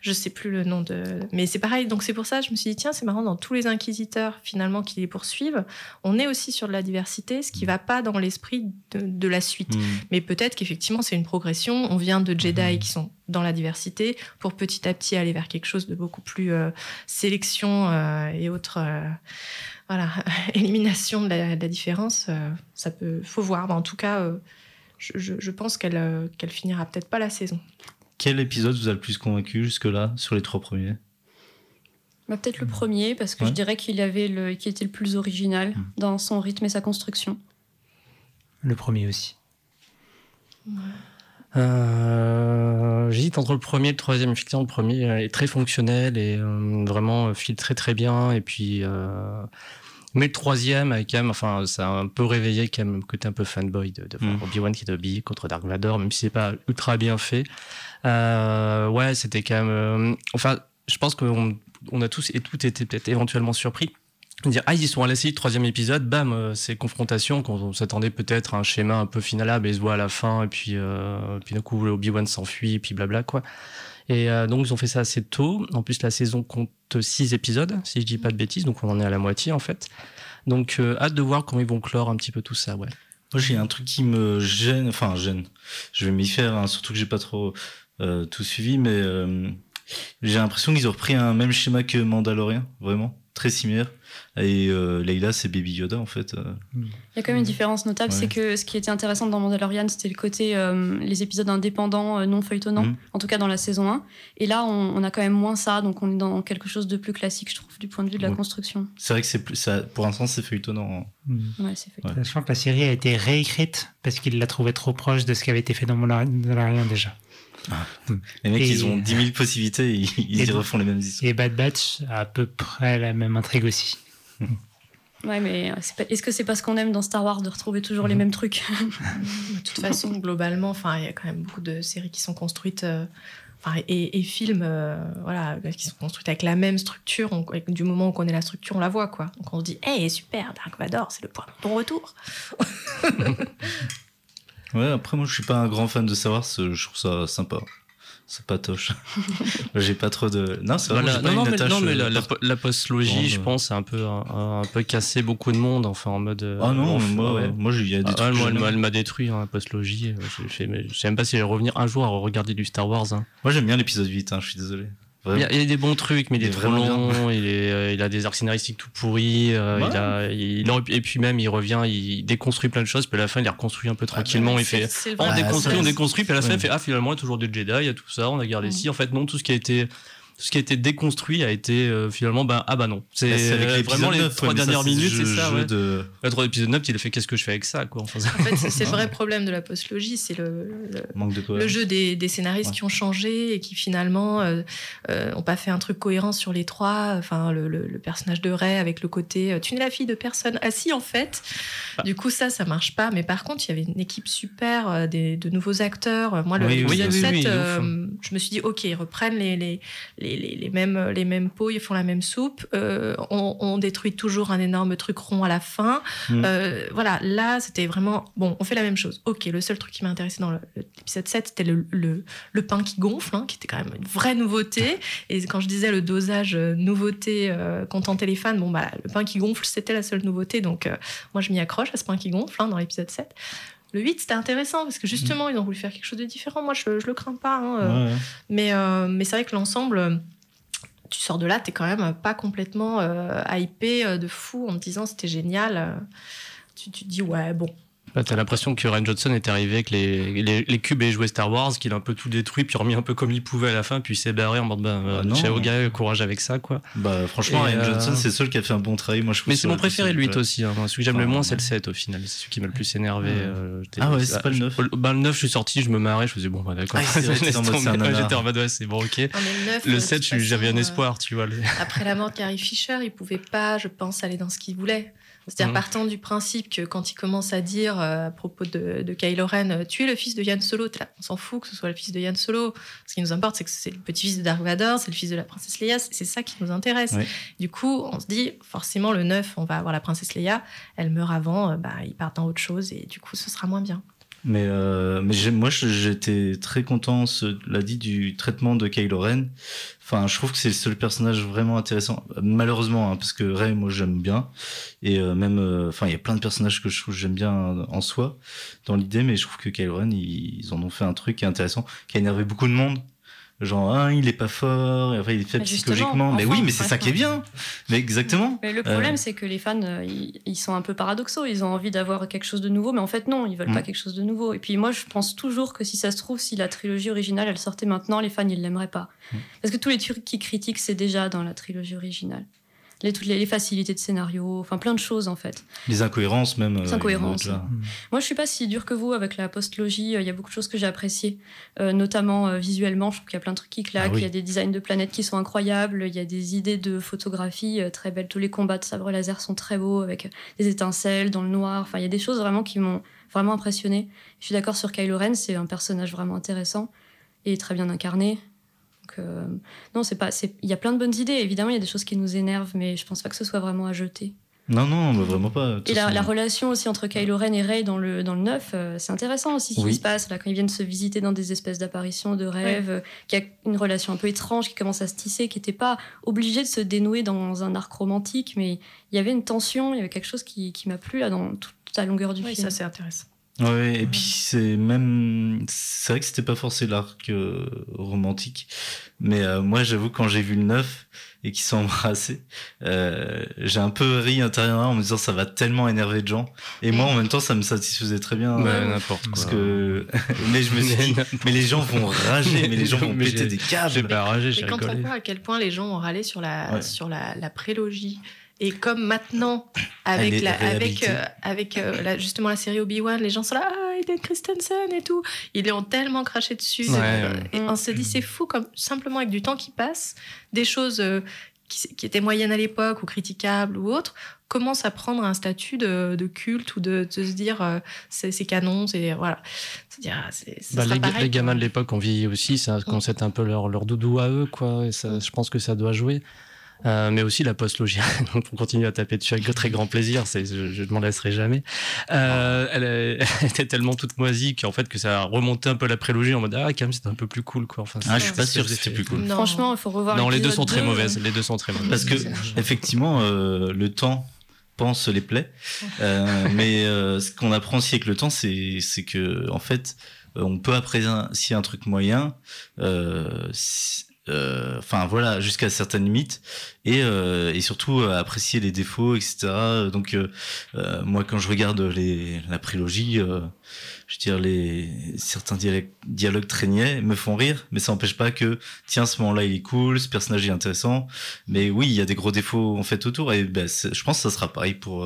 je sais plus le nom de. Mais c'est pareil, donc c'est pour ça que je me suis dit tiens c'est marrant dans tous les inquisiteurs finalement qui les poursuivent, on est aussi sur de la diversité, ce qui va pas dans l'esprit de, de la suite. Hmm. Mais peut-être qu'effectivement, c'est une progression. On vient de Jedi qui sont dans la diversité pour petit à petit aller vers quelque chose de beaucoup plus euh, sélection euh, et autres. euh, voilà, [laughs] élimination de la, de la différence. euh, ça peut, faut voir. Mais en tout cas, je, je- je pense qu'elle euh, qu'elle finira peut-être pas la saison. Quel épisode vous a le plus convaincu jusque-là sur les trois premiers? Bah, Peut-être le premier, parce que Ouais. je dirais qu'il avait le, qui était le plus original Mm. dans son rythme et sa construction. Le premier aussi. Euh, J'hésite entre le premier et le troisième. Effectivement, le premier est très fonctionnel et euh, vraiment file très très bien. Et puis, euh, mais le troisième, avec quand même, enfin, ça a un peu réveillé quand même le côté un peu fanboy de, de voir Mm. Obi-Wan qui est habillé contre Dark Vador, même si c'est pas ultra bien fait. Euh, ouais, c'était quand même. euh, enfin, je pense qu'on on a tous et toutes été peut-être éventuellement surpris. de Dire, ah, ils sont à la série, troisième épisode, bam, euh, c'est confrontation, quand on s'attendait peut-être à un schéma un peu finalable, et ils se voient à la fin, et puis, euh, puis d'un coup, Obi-Wan s'enfuit, et puis blabla, quoi. Et euh, donc, ils ont fait ça assez tôt. En plus, la saison compte six épisodes, si je dis pas de bêtises. Donc, on en est à la moitié, en fait. Donc, euh, hâte de voir comment ils vont clore un petit peu tout ça, ouais. Moi, j'ai un truc qui me gêne, enfin, gêne. Je vais m'y faire, hein, surtout que j'ai pas trop euh, tout suivi, mais j'ai l'impression qu'ils ont repris un même schéma que Mandalorian, vraiment, très similaire. Et euh, Leila, c'est Baby Yoda, en fait. euh. Il y a quand même une différence notable, Ouais. c'est que ce qui était intéressant dans Mandalorian, c'était le côté euh, les épisodes indépendants, euh, non feuilletonnants, Mhm. en tout cas dans la saison 1. Et là, on, on a quand même moins ça, donc on est dans quelque chose de plus classique, je trouve, du point de vue de la Ouais. construction. C'est vrai que c'est plus, ça, pour l'instant, c'est feuilletonnant. Mm. Ouais, c'est. Je pense que la série a été réécrite parce qu'il l'a trouvé trop proche de ce qui avait été fait dans Mandalorian déjà. Les mecs, Et- ils ont 10 000 possibilités, ils, ils Et- y refont les mêmes histoires. Et Bad Batch a à peu près la même intrigue aussi. Ouais, mais euh, pas- est-ce que c'est parce qu'on aime dans Star Wars de retrouver toujours Mhm. les mêmes trucs [laughs] De toute façon, globalement, enfin, il y a quand même beaucoup de séries qui sont construites, euh, enfin, et, et films, euh, voilà, qui sont construites avec la même structure. On- et du moment où on connaît la structure, on la voit, quoi. Donc on se dit, hey, super, Dark Vador, c'est le point de ton retour. [laughs] Ouais, après, moi, je suis pas un grand fan de savoir, je trouve ça sympa. C'est pas toche. [laughs] [laughs] j'ai pas trop de. Non, c'est vrai, pas non, une mais, attache. non, mais la, euh, la, la postlogie, je euh. pense, a un peu, un, un peu cassé beaucoup de monde, enfin, en mode. euh, Ah non, bon, moi, ouais. moi, il y a des Ah, trucs. ouais, que moi, elle m'a- détruit, hein, la postlogie. euh, Je, je sais même pas si je vais revenir un jour à regarder du Star Wars. hein. Moi, j'aime bien l'épisode 8, hein, je suis désolé. Il y, Vraiment. a, il y a des bons trucs, mais il, Il est trop vraiment long. Il, est, euh, il a des arcs scénaristiques tout pourris. euh, Ouais. il a, il, non, et puis même, il revient, il déconstruit plein de choses. Puis à la fin, il les reconstruit un peu tranquillement. il fait on déconstruit, on déconstruit. Puis à la fin, Ouais. il fait Ah, finalement, il y a toujours des Jedi, il y a tout ça, on a gardé ci. En fait, non, tout ce qui a été. Tout ce qui a été déconstruit a été euh, finalement ben ah bah non c'est Bah, euh, vraiment les 9, trois ouais, mais ça, dernières minutes c'est ça jeu ouais. de- le trois épisode 9 il a fait qu'est-ce que je fais avec ça quoi enfin, En fait, c'est- [laughs] le vrai problème de la postlogie, c'est le, le, manque de le jeu des, des scénaristes Ouais. qui ont changé et qui finalement euh, euh, ont pas fait un truc cohérent sur les trois. Enfin, le, le- le personnage de Ray avec le côté tu n'es la fille de personne. Ah si, en fait. Ah. Du coup, ça, ça marche pas. Mais par contre, il y avait une équipe super, des, de nouveaux acteurs. Moi, le Oui, oui, l'épisode oui, oui, 7, oui, de ouf. euh, je me suis dit ok, ils reprennent les, les, les, les, les mêmes, les mêmes pots, ils font la même soupe. Euh, on, on détruit toujours un énorme truc rond à la fin. Mm. Euh, voilà, là, c'était vraiment bon. On fait la même chose. Ok, le seul truc qui m'a intéressé dans l'épisode 7, c'était le, le, le pain qui gonfle, hein, qui était quand même une vraie nouveauté. Et quand je disais le dosage euh, nouveauté euh, contenter les fans, bon, bah, le pain qui gonfle, c'était la seule nouveauté. Donc, euh, moi, je m'y accroche à ce pain qui gonfle hein, dans l'épisode 7. Le 8, c'était intéressant parce que justement, ils ont voulu faire quelque chose de différent. Moi, je, je le crains pas. hein, euh, Ouais, ouais. mais, euh, mais c'est vrai que l'ensemble, tu sors de là, t'es quand même pas complètement euh, hypé euh, de fou en te disant c'était génial. Tu, tu te dis ouais, bon. Bah, T'as l'impression que Ryan Johnson est arrivé avec les, les, les cubes et joué Star Wars, qu'il a un peu tout détruit, puis remis un peu comme il pouvait à la fin, puis il s'est barré en mode bah, Ah ciao gars, courage avec ça quoi. Bah, franchement, Et, Ryan euh, Johnson, c'est le seul qui a fait un bon travail. Moi, je trouve Mais c'est mon préféré 8 aussi. Hein. Celui que j'aime le moins, c'est ouais. le 7 au final. C'est celui qui m'a le plus énervé. Ouais. euh, Ah ouais, c'est pas le 9. Bah, le 9, je suis sorti, je me marrais, je faisais bon, bah d'accord. Ah. [laughs] J'étais en mode ouais, c'est bon, ok. Le 9, Le euh, 7, de toute j'avais un espoir, tu vois. le- euh, après la mort de Carrie Fisher, il pouvait pas, je pense, aller dans ce qu'il voulait. C'est-à-dire Mhm. partant du principe que quand il commence à dire euh, à propos de, de Kylo Ren, euh, tu es le fils de Yann Solo, là, on s'en fout que ce soit le fils de Yann Solo. Ce qui nous importe, c'est que c'est le petit-fils de Dark Vador, c'est le fils de la princesse Leia, c'est ça qui nous intéresse. Du coup, on se dit, forcément, le 9, on va avoir la princesse Leia, elle meurt avant, euh, bah, ils partent dans autre chose et du coup, ce sera moins bien. Mais, euh, mais moi, j'étais très content, cela dit, du traitement de Kylo Ren. Enfin, je trouve que c'est le seul personnage vraiment intéressant. Malheureusement, hein, parce que Rey, moi, j'aime bien. Et euh, même, euh, enfin, il y a plein de personnages que je trouve j'aime bien en soi, dans l'idée, mais je trouve que Kylo Ren, ils, ils en ont fait un truc qui est intéressant, qui a énervé beaucoup de monde. Genre, ah, il est pas fort, enfin, il est faible Bah, psychologiquement. mais oui, mais c'est ça qui est bien. Mais exactement. Mais le problème, Euh. c'est que les fans, euh, ils, ils sont un peu paradoxaux. Ils ont envie d'avoir quelque chose de nouveau, mais en fait, non, ils veulent Mm. pas quelque chose de nouveau. Et puis moi, je pense toujours que si ça se trouve, si la trilogie originale, elle sortait maintenant, les fans, ils l'aimeraient pas. Mm. Parce que tous les trucs qui critiquent, c'est déjà dans la trilogie originale. Les, toutes les, les facilités de scénario, enfin plein de choses en fait. Les incohérences, même. euh, Les incohérences. Moi, je suis pas si dur que vous avec la postlogie. Il y a beaucoup de choses que j'ai appréciées, euh, notamment euh, visuellement. Je trouve qu'il y a plein de trucs qui claquent. Ah oui. Il y a des designs de planètes qui sont incroyables. Il y a des idées de photographie très belles. Tous les combats de sabre laser sont très beaux avec des étincelles dans le noir. Enfin, il y a des choses vraiment qui m'ont vraiment impressionné. Je suis d'accord sur Kylo Ren. C'est un personnage vraiment intéressant et très bien incarné. Donc, euh, non, c'est pas. Il y a plein de bonnes idées. Évidemment, il y a des choses qui nous énervent, mais je pense pas que ce soit vraiment à jeter. Non, non, bah, vraiment pas. Et la, relation aussi entre Kylo Ren et Rey dans le, dans le 9, euh, c'est intéressant aussi ce Oui. qui se passe là quand ils viennent se visiter dans des espèces d'apparitions, de rêves, euh, qu'il y a une relation un peu étrange qui commence à se tisser, qui n'était pas obligée de se dénouer dans un arc romantique, mais il y avait une tension, il y avait quelque chose qui, qui m'a plu là dans toute, toute la longueur du Oui, film. ça c'est intéressant. Ouais, et puis c'est même. C'est vrai que c'était pas forcément l'arc euh, romantique. Mais euh, moi, j'avoue, quand j'ai vu le 9 et qu'ils sont embrassés, euh, j'ai un peu ri intérieurement en me disant ça va tellement énerver de gens. Et moi, en même temps, ça me satisfaisait très bien. Euh, n'importe parce quoi. que. mais je me suis [laughs] dit, mais les gens vont rager, mais les gens vont Mais péter j'ai- des J'ai câbles. pas ragé, j'ai quand on rigolé. voit à quel point les gens ont râlé sur la, Ouais. sur la, la prélogie, et comme maintenant, avec, la, euh, avec euh, la- justement la série Obi-Wan, les gens sont là, ah, Hayden Christensen et tout. Ils ont tellement craché dessus. Ouais, Euh, ouais. Et on se dit, c'est fou, comme simplement avec du temps qui passe, des choses euh, qui, qui étaient moyennes à l'époque ou critiquables ou autres, commencent à prendre un statut de, de culte ou de, de se dire, euh, c'est canon, c'est. Voilà. Ça Bah, les, pareil les gamins de l'époque ont vieilli aussi, ça à être un peu leur, leur doudou à eux, quoi. Et ça, je pense que ça doit jouer. Euh, mais aussi la post-logie. [laughs] Donc, on continue à taper dessus avec très grand plaisir. C'est, je, je ne m'en laisserai jamais. Euh, elle, est- [laughs] elle était tellement toute moisie qu'en fait, que ça a remonté un peu la prélogie en mode ah, quand même, c'était un peu plus cool, quoi. Enfin, Ah, c'est- je suis pas sûr que c'était plus cool. Non. Franchement, il faut revoir Non, les deux sont très 2, mauvaises. Les deux sont très mauvaises. Parce que effectivement, euh, le temps pense les plaies, Euh, [laughs] mais euh, ce qu'on apprend aussi avec le temps, c'est c'est que en fait, on peut apprécier un truc moyen, euh, si- euh, enfin voilà, jusqu'à certaines limites, et, euh, et surtout euh, apprécier les défauts, etc. Donc euh, euh, moi, quand je regarde les, la prélogie, je veux dire les certains dialogues, dialogues me font rire, mais ça n'empêche pas que tiens, ce moment-là il est cool, ce personnage est intéressant. Mais oui, il y a des gros défauts en fait autour et ben, je pense que ça sera pareil pour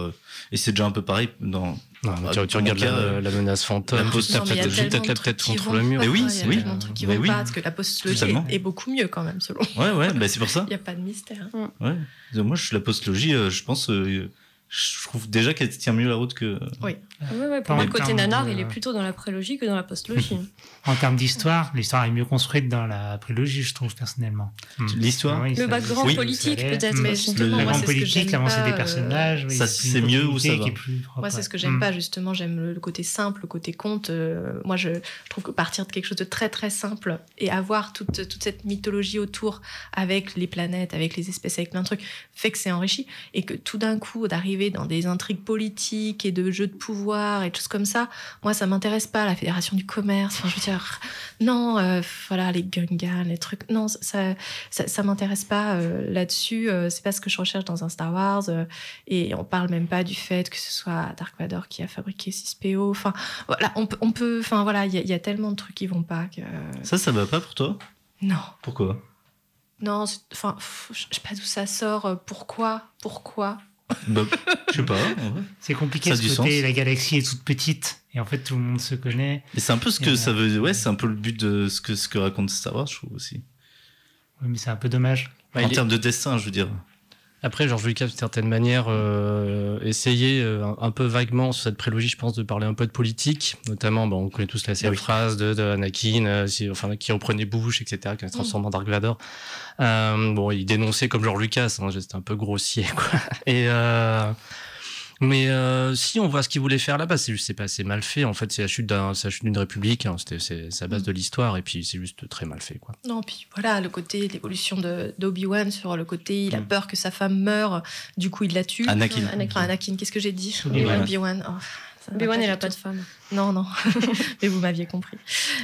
et c'est déjà un peu pareil dans Non, mais tu, Ah, tu regardes la, la menace fantôme, la tu post- tapes Non, mais de la tête contre le mur. Mais oui, il y a oui. trucs qui vont oui. pas, parce que la postologie est, est beaucoup mieux quand même, selon. Ouais ouais, [laughs] bah c'est pour ça. Il n'y a pas de mystère. Ouais. Moi je suis la postlogie, euh, je pense euh, je trouve déjà qu'elle tient mieux la route que Ouais, ouais, pour moi, le côté nanar, de- il est plutôt dans la prélogie que dans la postlogie. [laughs] En termes d'histoire, l'histoire est mieux construite dans la prélogie, je trouve, personnellement. Hmm. l'histoire. Oui, le background Oui. politique, peut-être. Mais justement, Le- moi, L'avant c'est ce que politique, j'aime l'avancée pas, des euh, personnages. oui, ça, une c'est mieux ou ça va qui est plus propre, Moi, c'est ce que j'aime pas, justement. J'aime le, le côté simple, le côté conte. Euh, moi, je, je trouve que partir de quelque chose de très, très simple et avoir toute, toute cette mythologie autour avec les planètes, avec les espèces, avec plein de trucs, fait que c'est enrichi. Et que tout d'un coup, d'arriver dans des intrigues politiques et de jeux de pouvoir et de choses comme ça, moi, ça m'intéresse pas. La Fédération du commerce, enfin, je veux dire, non, euh, voilà, les Gungans, les trucs. Non, ça, ça, ça m'intéresse pas euh, là-dessus. euh, c'est pas ce que je recherche dans un Star Wars. et on parle même pas du fait que ce soit Dark Vador qui a fabriqué 6PO. Enfin, voilà, on peut, on peut, enfin voilà, il y, a- il y a tellement de trucs qui vont pas que. Ça ça va pas pour toi? Non, Pourquoi? Non, enfin, je sais pas d'où ça sort. Pourquoi, pourquoi? Bah je sais pas. C'est compliqué Ça a ce côté, sens. la galaxie est toute petite et en fait tout le monde se connaît. Et c'est un peu ce que euh, ça veut ouais, c'est un peu le but de ce que ce que raconte Star Wars, je trouve aussi. Oui, mais c'est un peu dommage. Bah, en est- termes de destin, je veux dire. Après, Georges Lucas, d'une certaine manière, euh, essayait euh, un, peu vaguement sur cette prélogie, je pense, de parler un peu de politique, notamment, bon, on connaît tous la célèbre Oui. phrase de, de Anakin, euh, si- enfin, qui reprenait Bush, etc., qui se transforme en Dark Vador. Euh, bon, il dénonçait comme Georges Lucas, hein, c'était un peu grossier, [laughs] quoi. Et euh, mais euh, si on voit ce qu'il voulait faire là-bas, c'est juste c'est passé mal fait. En fait, c'est la chute d'un, d'une république. Hein. C'est, sa base mm. de l'histoire et puis c'est juste très mal fait quoi. Non, puis voilà le côté l'évolution de d'Obi Wan sur le côté il a mm. peur que sa femme meure, du coup il la tue. Anakin. Anakin, qu'est-ce que j'ai dit? Obi Wan. B1, elle n'a pas de femme. Non, non. [laughs] mais vous m'aviez compris.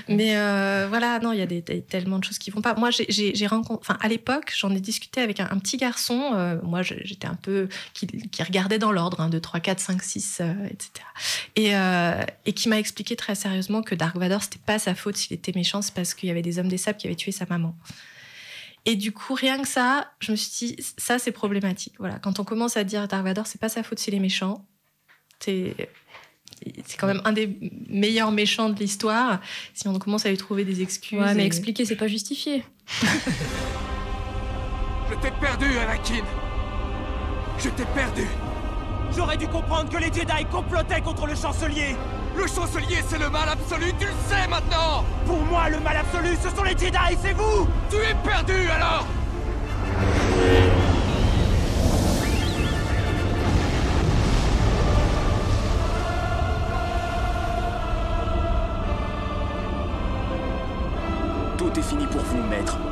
Mm. Mais euh, voilà, non, il y a tellement de choses qui vont pas. Moi, j'ai rencontré. Enfin, à l'époque, j'en ai discuté avec un, petit garçon. Euh, moi, j'étais un peu. qui, regardait dans l'ordre, hein, 2, 3, 4, 5, 6, etc. Et, qui m'a expliqué très sérieusement que Dark Vador, c'était pas sa faute s'il était méchant, c'est parce qu'il y avait des hommes des sables qui avaient tué sa maman. Et du coup, rien que ça, je me suis dit, ça, c'est problématique. Voilà. Quand on commence à dire Dark Vador, c'est pas sa faute s'il est méchant. C'est c'est quand même un des meilleurs méchants de l'histoire. Si on commence à lui trouver des excuses. Ouais, mais et- expliquer, c'est pas justifié. [laughs] Je t'ai perdu, Anakin Je t'ai perdu J'aurais dû comprendre que les Jedi complotaient contre le chancelier Le chancelier, c'est le mal absolu, tu le sais maintenant Pour moi, le mal absolu, ce sont les Jedi, c'est vous Tu es perdu alors maître.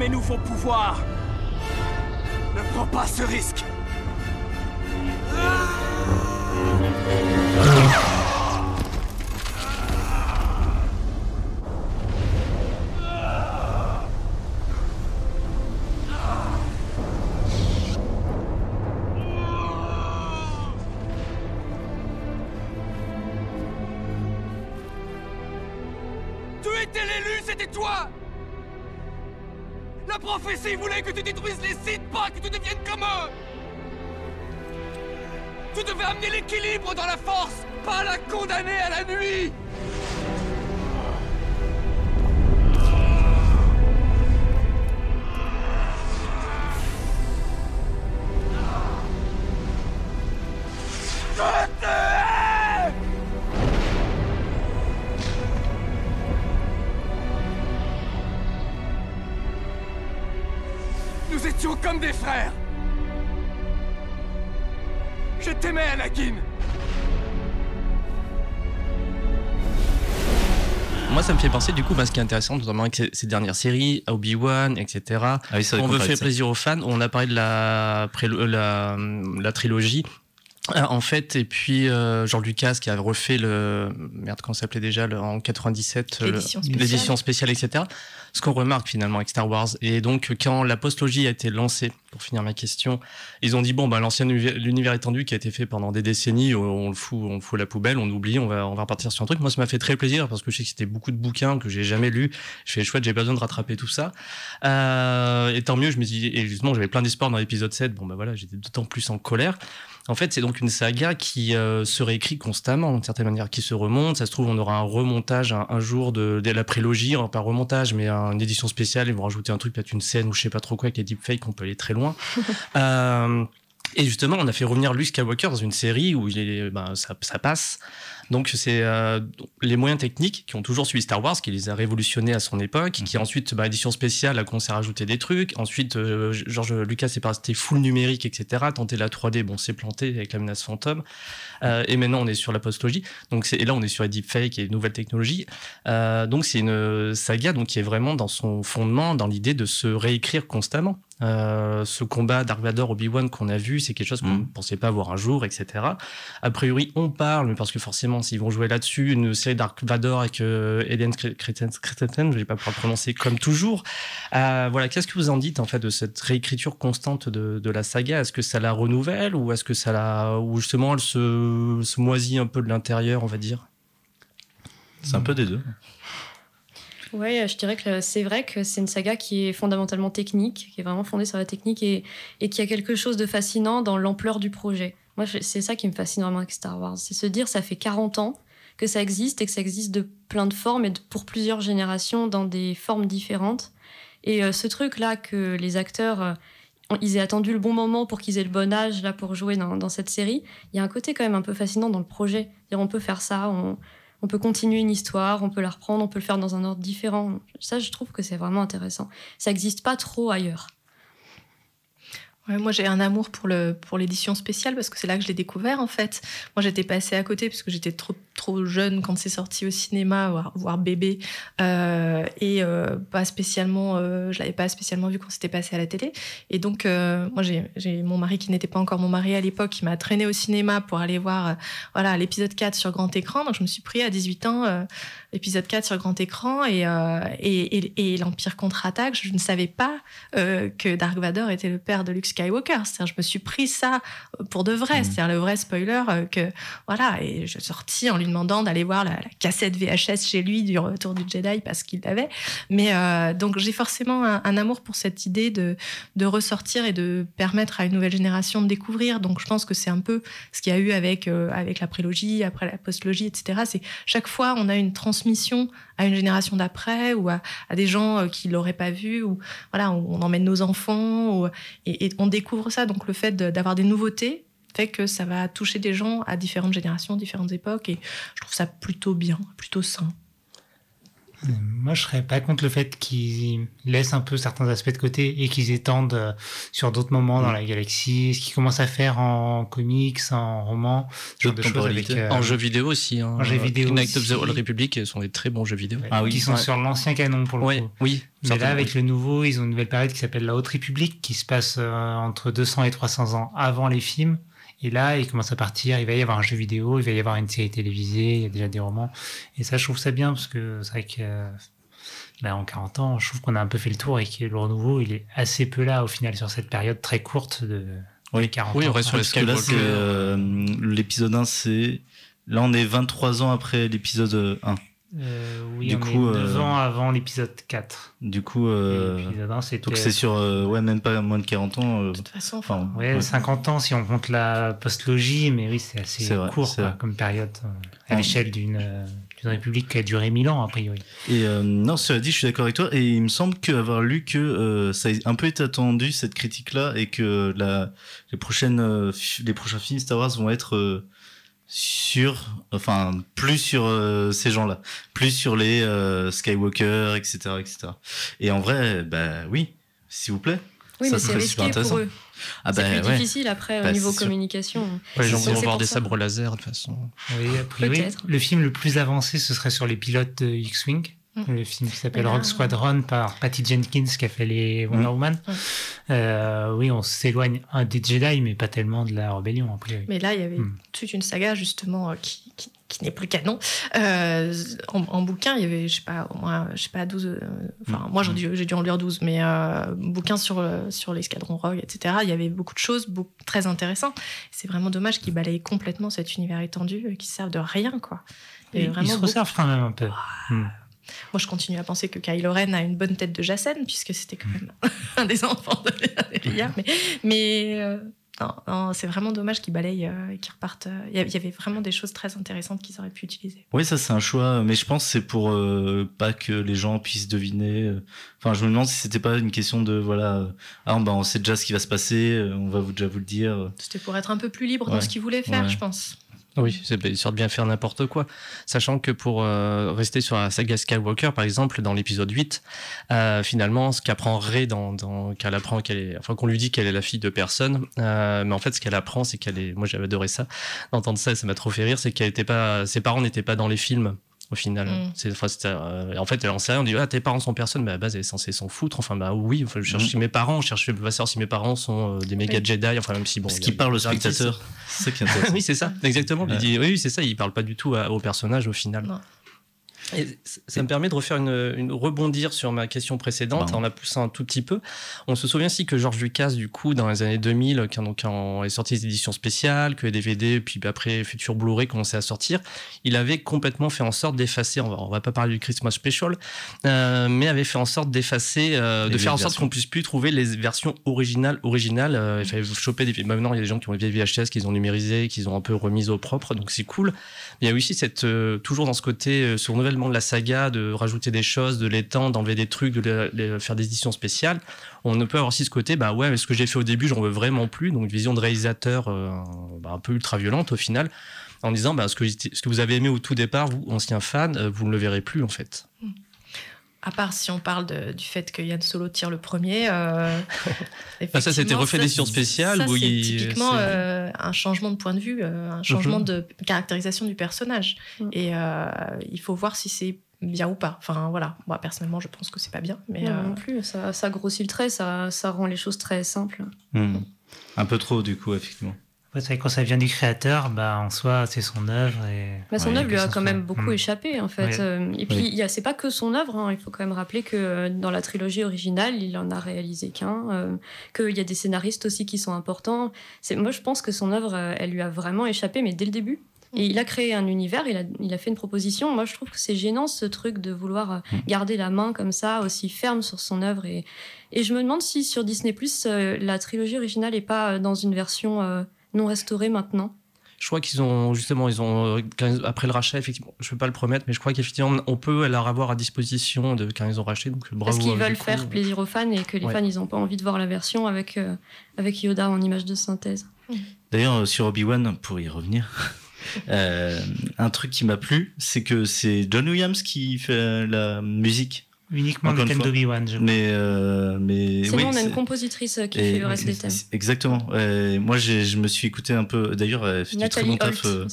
Mes nouveaux pouvoirs. Ne prends pas ce risque. Prophétie voulait que tu détruises les sites, pas que tu deviennes comme eux. Tu devais amener l'équilibre dans la force, pas la condamner à la nuit Du coup, bah, ce qui est intéressant, notamment avec ces, ces dernières séries, Obi-Wan, etc. Ah oui, on veut faire plaisir aux fans. On a parlé de la, prélo- la, la trilogie. Euh, En fait, et puis euh, Jean Lucas qui a refait le merde comment ça s'appelait déjà le- en 97 euh, L'édition spéciale. etc. Ce qu'on remarque finalement avec Star Wars et donc quand la postlogie a été lancée pour finir ma question, ils ont dit bon bah l'ancien univers- l'univers étendu qui a été fait pendant des décennies on, on le fout on le fout à la poubelle on oublie on va on va repartir sur un truc. Moi ça m'a fait très plaisir parce que je sais que c'était beaucoup de bouquins que j'ai jamais lus. Je fais chouette j'ai pas besoin de rattraper tout ça. Euh, et tant mieux je me dis et justement j'avais plein d'espoir dans l'épisode 7 bon bah voilà j'étais d'autant plus en colère. En fait, c'est donc une saga qui euh, se réécrit constamment, d'une certaine manière, qui se remonte. Ça se trouve, on aura un remontage un, un jour de, de la prélogie, enfin, pas remontage, mais un- une édition spéciale. Ils vont rajouter un truc, peut-être une scène ou je sais pas trop quoi, avec les deepfakes, on peut aller très loin. [laughs] Euh, et justement, on a fait revenir Luke Skywalker dans une série où il est, ben, ça, ça passe. Donc, c'est euh, les moyens techniques qui ont toujours suivi Star Wars, qui les a révolutionnés à son époque, qui ensuite, bah, édition spéciale, a commencé à rajouter des trucs. Ensuite, euh, George Lucas est passé full numérique, etc. Tenter la 3D, bon, c'est planté avec la menace fantôme. Euh, et maintenant, on est sur la postlogie. Donc, c'est- et là, on est sur les deepfakes et les nouvelles technologies. Donc, c'est une saga donc, qui est vraiment dans son fondement, dans l'idée de se réécrire constamment. Euh, ce combat Dark Vador Obi-Wan qu'on a vu, c'est quelque chose qu'on ne Mhm. pensait pas voir un jour, etc. A priori, on parle, mais parce que forcément, s'ils vont jouer là-dessus, une série Dark Vador avec euh, Eden Christensen, je vais pas pouvoir le prononcer comme toujours. Euh, voilà, qu'est-ce que vous en dites en fait de cette réécriture constante de, de la saga? Est-ce que ça la renouvelle ou est-ce que ça la, ou justement elle se, se moisit un peu de l'intérieur, on va dire? C'est un peu des deux. Ouais, je dirais que c'est vrai que c'est une saga qui est fondamentalement technique, qui est vraiment fondée sur la technique et, et qui a quelque chose de fascinant dans l'ampleur du projet. Moi, c'est ça qui me fascine vraiment avec Star Wars. C'est se dire, ça fait 40 ans que ça existe et que ça existe de plein de formes et pour plusieurs générations dans des formes différentes. Et euh, ce truc-là que les acteurs, euh, ils aient attendu le bon moment pour qu'ils aient le bon âge là pour jouer dans, cette série, il y a un côté quand même un peu fascinant dans le projet. On peut faire ça, on peut continuer une histoire, on peut la reprendre, on peut le faire dans un ordre différent. Ça, je trouve que c'est vraiment intéressant. Ça n'existe pas trop ailleurs. Moi, j'ai un amour pour le pour l'édition spéciale parce que c'est là que je l'ai découvert en fait. Moi, j'étais passée à côté parce que j'étais trop trop jeune quand c'est sorti au cinéma, voire, bébé, euh, et euh, pas spécialement. Euh, je l'avais pas spécialement vu quand c'était passé à la télé. Et donc, euh, moi, j'ai mon mari qui n'était pas encore mon mari à l'époque, qui m'a traîné au cinéma pour aller voir voilà l'épisode 4 sur grand écran. Donc, je me suis pris à 18 ans l'épisode 4 sur grand écran et et, et, l'Empire contre-attaque. Je ne savais pas que Dark Vador était le père de Luke. C'est-à-dire, je me suis pris ça euh, pour de vrai. C'est-à-dire le vrai spoiler euh, que voilà. Et je suis sortie en lui demandant d'aller voir la, la cassette VHS chez lui du Retour du Jedi parce qu'il l'avait. Mais euh, donc j'ai forcément un, un amour pour cette idée de de ressortir et de permettre à une nouvelle génération de découvrir. Donc je pense que c'est un peu ce qu'il y a eu avec euh, avec la prélogie, après la postlogie, etc. C'est chaque fois on a une transmission à une génération d'après ou à, à des gens qui l'auraient pas vu ou voilà on, on emmène nos enfants ou- et, et on découvre ça. Donc le fait d'avoir des nouveautés fait que ça va toucher des gens à différentes générations, différentes époques et je trouve ça plutôt bien, plutôt sain. Moi, je serais pas contre le fait qu'ils laissent un peu certains aspects de côté et qu'ils étendent euh, sur d'autres moments dans la galaxie, ce qu'ils commencent à faire en comics, en romans, ce genre de choses avec, euh, En jeu vidéo aussi. Hein. en jeu vidéo Knight of the. Old Republic sont des très bons jeux vidéo. ouais, qui sont Ouais. sur l'ancien canon pour le Ouais, coup. oui. Mais là, avec oui. le nouveau, ils ont une nouvelle période qui s'appelle la Haute République, qui se passe euh, entre 200 et 300 ans avant les films. Et là, ils commencent à partir. Il va y avoir un jeu vidéo, il va y avoir une série télévisée, il y a déjà des romans. Et ça, je trouve ça bien parce que c'est vrai que euh, là, en 40 ans, je trouve qu'on a un peu fait le tour et que le renouveau, il est assez peu là au final sur cette période très courte de Oui. 40 Oui, ans. on reste sur les Parce que là, c'est Skywalker. euh, l'épisode 1, c'est. Là, on est 23 ans après l'épisode 1. Euh, oui, Du on coup, est 9 euh, ans avant l'épisode 4. Du coup, euh, Et l'épisode 1, c'était donc c'est sur, euh, ouais, même pas moins de 40 ans. euh, De toute façon, Enfin, Ouais, ouais. 50 ans si on compte la postlogie, mais oui, c'est assez vrai, court quoi, comme période euh, à l'échelle d'une euh, d'une république qui a duré 1000 ans, a priori. Et euh, non, cela dit, je suis d'accord avec toi. Et il me semble qu'avoir lu que euh, ça a un peu été attendu cette critique-là et que la, les prochaines, euh, les prochains films Star Wars vont être euh, sur, enfin, plus sur euh, ces gens-là, plus sur les euh, Skywalker, etc., etc. Et en vrai, bah oui, s'il vous plaît. Oui, Ça mais c'est risqué pour eux. Ah c'est bah plus ouais. difficile après Bah, au niveau c'est sûr. communication. Ouais, les gens C'est vont voir des ça. sabres laser de toute façon. Oui, a priori, Peut-être. le film le plus avancé, ce serait sur les pilotes de X-Wing. Mm. Le film qui s'appelle Rogue Squadron par Patty Jenkins qui a fait les Wonder Mm. Woman. Mm. Euh, oui, on s'éloigne un des Jedi, mais pas tellement de la rébellion, a priori. Mais là, il y avait toute une saga justement euh, qui, qui, qui n'est plus canon. Euh, en, en bouquin, il y avait, je sais pas, au moins, je sais pas, 12. euh, Enfin, moi, j'ai dû, en lire 12, mais euh, bouquin sur, euh, sur l'escadron Rogue, etc. Il y avait beaucoup de choses beaucoup, très intéressantes. C'est vraiment dommage qu'ils balayent complètement cet univers étendu, euh, qui servent de rien, quoi. Et ils se beaucoup- resservent quand même un peu. Moi, je continue à penser que Kylo Ren a une bonne tête de Jacen, puisque c'était quand même [laughs] un des enfants de Leia. Mais, mais euh, non, non, c'est vraiment dommage qu'ils balayent euh, et qu'ils repartent. euh. Il y avait vraiment des choses très intéressantes qu'ils auraient pu utiliser. Oui, ça c'est un choix, mais je pense que c'est pour euh, pas que les gens puissent deviner. Enfin, je me demande si c'était pas une question de voilà, ah bah on sait déjà ce qui va se passer, on va vous déjà vous le dire. C'était pour être un peu plus libre dans ce qu'ils voulaient faire, Ouais. je pense. Oui, c'est histoire de bien faire n'importe quoi. Sachant que pour euh, rester sur la saga Skywalker, par exemple, dans l'épisode 8, euh, finalement, ce qu'apprend Rey, dans, dans, qu'elle apprend qu'elle est, enfin, qu'on lui dit qu'elle est la fille de personne, euh, mais en fait, ce qu'elle apprend, c'est qu'elle est, moi j'avais adoré ça, d'entendre ça, ça m'a trop fait rire, c'est qu'elle était pas, ses parents n'étaient pas dans les films. Au final, Mm. c'est, enfin, euh, en fait, elle en sait rien. On dit ah tes parents sont personne, mais à la base elle est censée s'en foutre. Enfin bah oui, enfin, je cherche Mm. chez mes parents, je cherche je veux savoir si mes parents sont euh, des méga Oui. Jedi. Enfin même si bon. Ce qui parle au spectateur, c'est ça qui est intéressant. oui, c'est ça, exactement. Il dit, oui, oui, c'est ça, il parle pas du tout à- au personnage au final. Non. Et ça me permet de refaire une, une- rebondir sur ma question précédente en la poussant un tout petit peu. On se souvient aussi que George Lucas, du coup, dans les années 2000, quand, donc, quand est sorti des éditions spéciales, que les DVD, puis après futur Blu-ray commençaient à sortir, il avait complètement fait en sorte d'effacer, on va, on va pas parler du Christmas Special, euh, mais avait fait en sorte d'effacer, euh, de faire en sorte qu'on puisse plus trouver les versions originales, originales. Euh, il fallait choper des. Maintenant, il y a des gens qui ont les vieilles VHS, qu'ils ont numérisées, qu'ils ont un peu remises au propre, donc c'est cool. Il y a aussi cette, euh, toujours dans ce côté, euh, ce de la saga, de rajouter des choses, de l'étendre, d'enlever des trucs, de faire des éditions spéciales. On ne peut avoir aussi ce côté, bah ouais, mais ce que j'ai fait au début, j'en veux vraiment plus. Donc, une vision de réalisateur euh, bah, un peu ultra violente au final, en disant, bah, ce, que, vous avez aimé au tout départ, vous, ancien fan, euh, vous ne le verrez plus en fait. À part si on parle de- du fait que Yann Solo tire le premier. euh, Bah, [laughs] ça, c'était refait spéciales ça, où c'est il- typiquement c'est- euh, un changement de point de vue, euh, un changement Mhm. de caractérisation du personnage. Mm. Et euh, il faut voir si c'est bien ou pas. Enfin voilà, moi personnellement, je pense que c'est pas bien. Mais Non, euh, non plus, ça, ça grossit le trait, ça, ça rend les choses très simples. Hmm. Un peu trop, du coup, effectivement. Ouais, c'est vrai que quand ça vient du créateur, bah, en soi, c'est son œuvre. Et... Bah, son Ouais, œuvre lui a quand même beaucoup Mm. échappé en fait. Ouais. Euh, Et puis Oui. il y a c'est pas que son œuvre. hein. Il faut quand même rappeler que euh, dans la trilogie originale, il en a réalisé qu'un. euh, Qu'il y a des scénaristes aussi qui sont importants. Moi je pense que son œuvre, elle lui a vraiment échappé, mais dès le début. Et il a créé un univers, il a, il a fait une proposition. Moi, je trouve que c'est gênant ce truc de vouloir euh, Mm. garder la main comme ça, aussi ferme sur son œuvre. Et, et je me demande si sur Disney la trilogie originale n'est pas dans une version euh, non restaurée maintenant. Je crois qu'ils ont justement, ils ont euh, après le rachat, effectivement, je peux pas le promettre, mais je crois qu'effectivement, on peut leur avoir à disposition de quand ils ont racheté. Donc bravo. Parce qu'ils veulent coup. faire plaisir aux fans et que les Ouais. fans, ils n'ont pas envie de voir la version avec, euh, avec Yoda en image de synthèse. D'ailleurs, euh, sur Obi-Wan, pour y revenir, [laughs] euh, un truc qui m'a plu, c'est que c'est John Williams qui fait la musique. Uniquement Encore le une thème fois. d'Obi-Wan, je crois. Mais, euh, mais Sinon, oui, on a une c'est- compositrice qui et- fait le reste des thèmes. Exactement. Euh, moi, j'ai- je me suis écouté un peu. D'ailleurs, elle fait du très Nathalie bon Holt, taf. euh.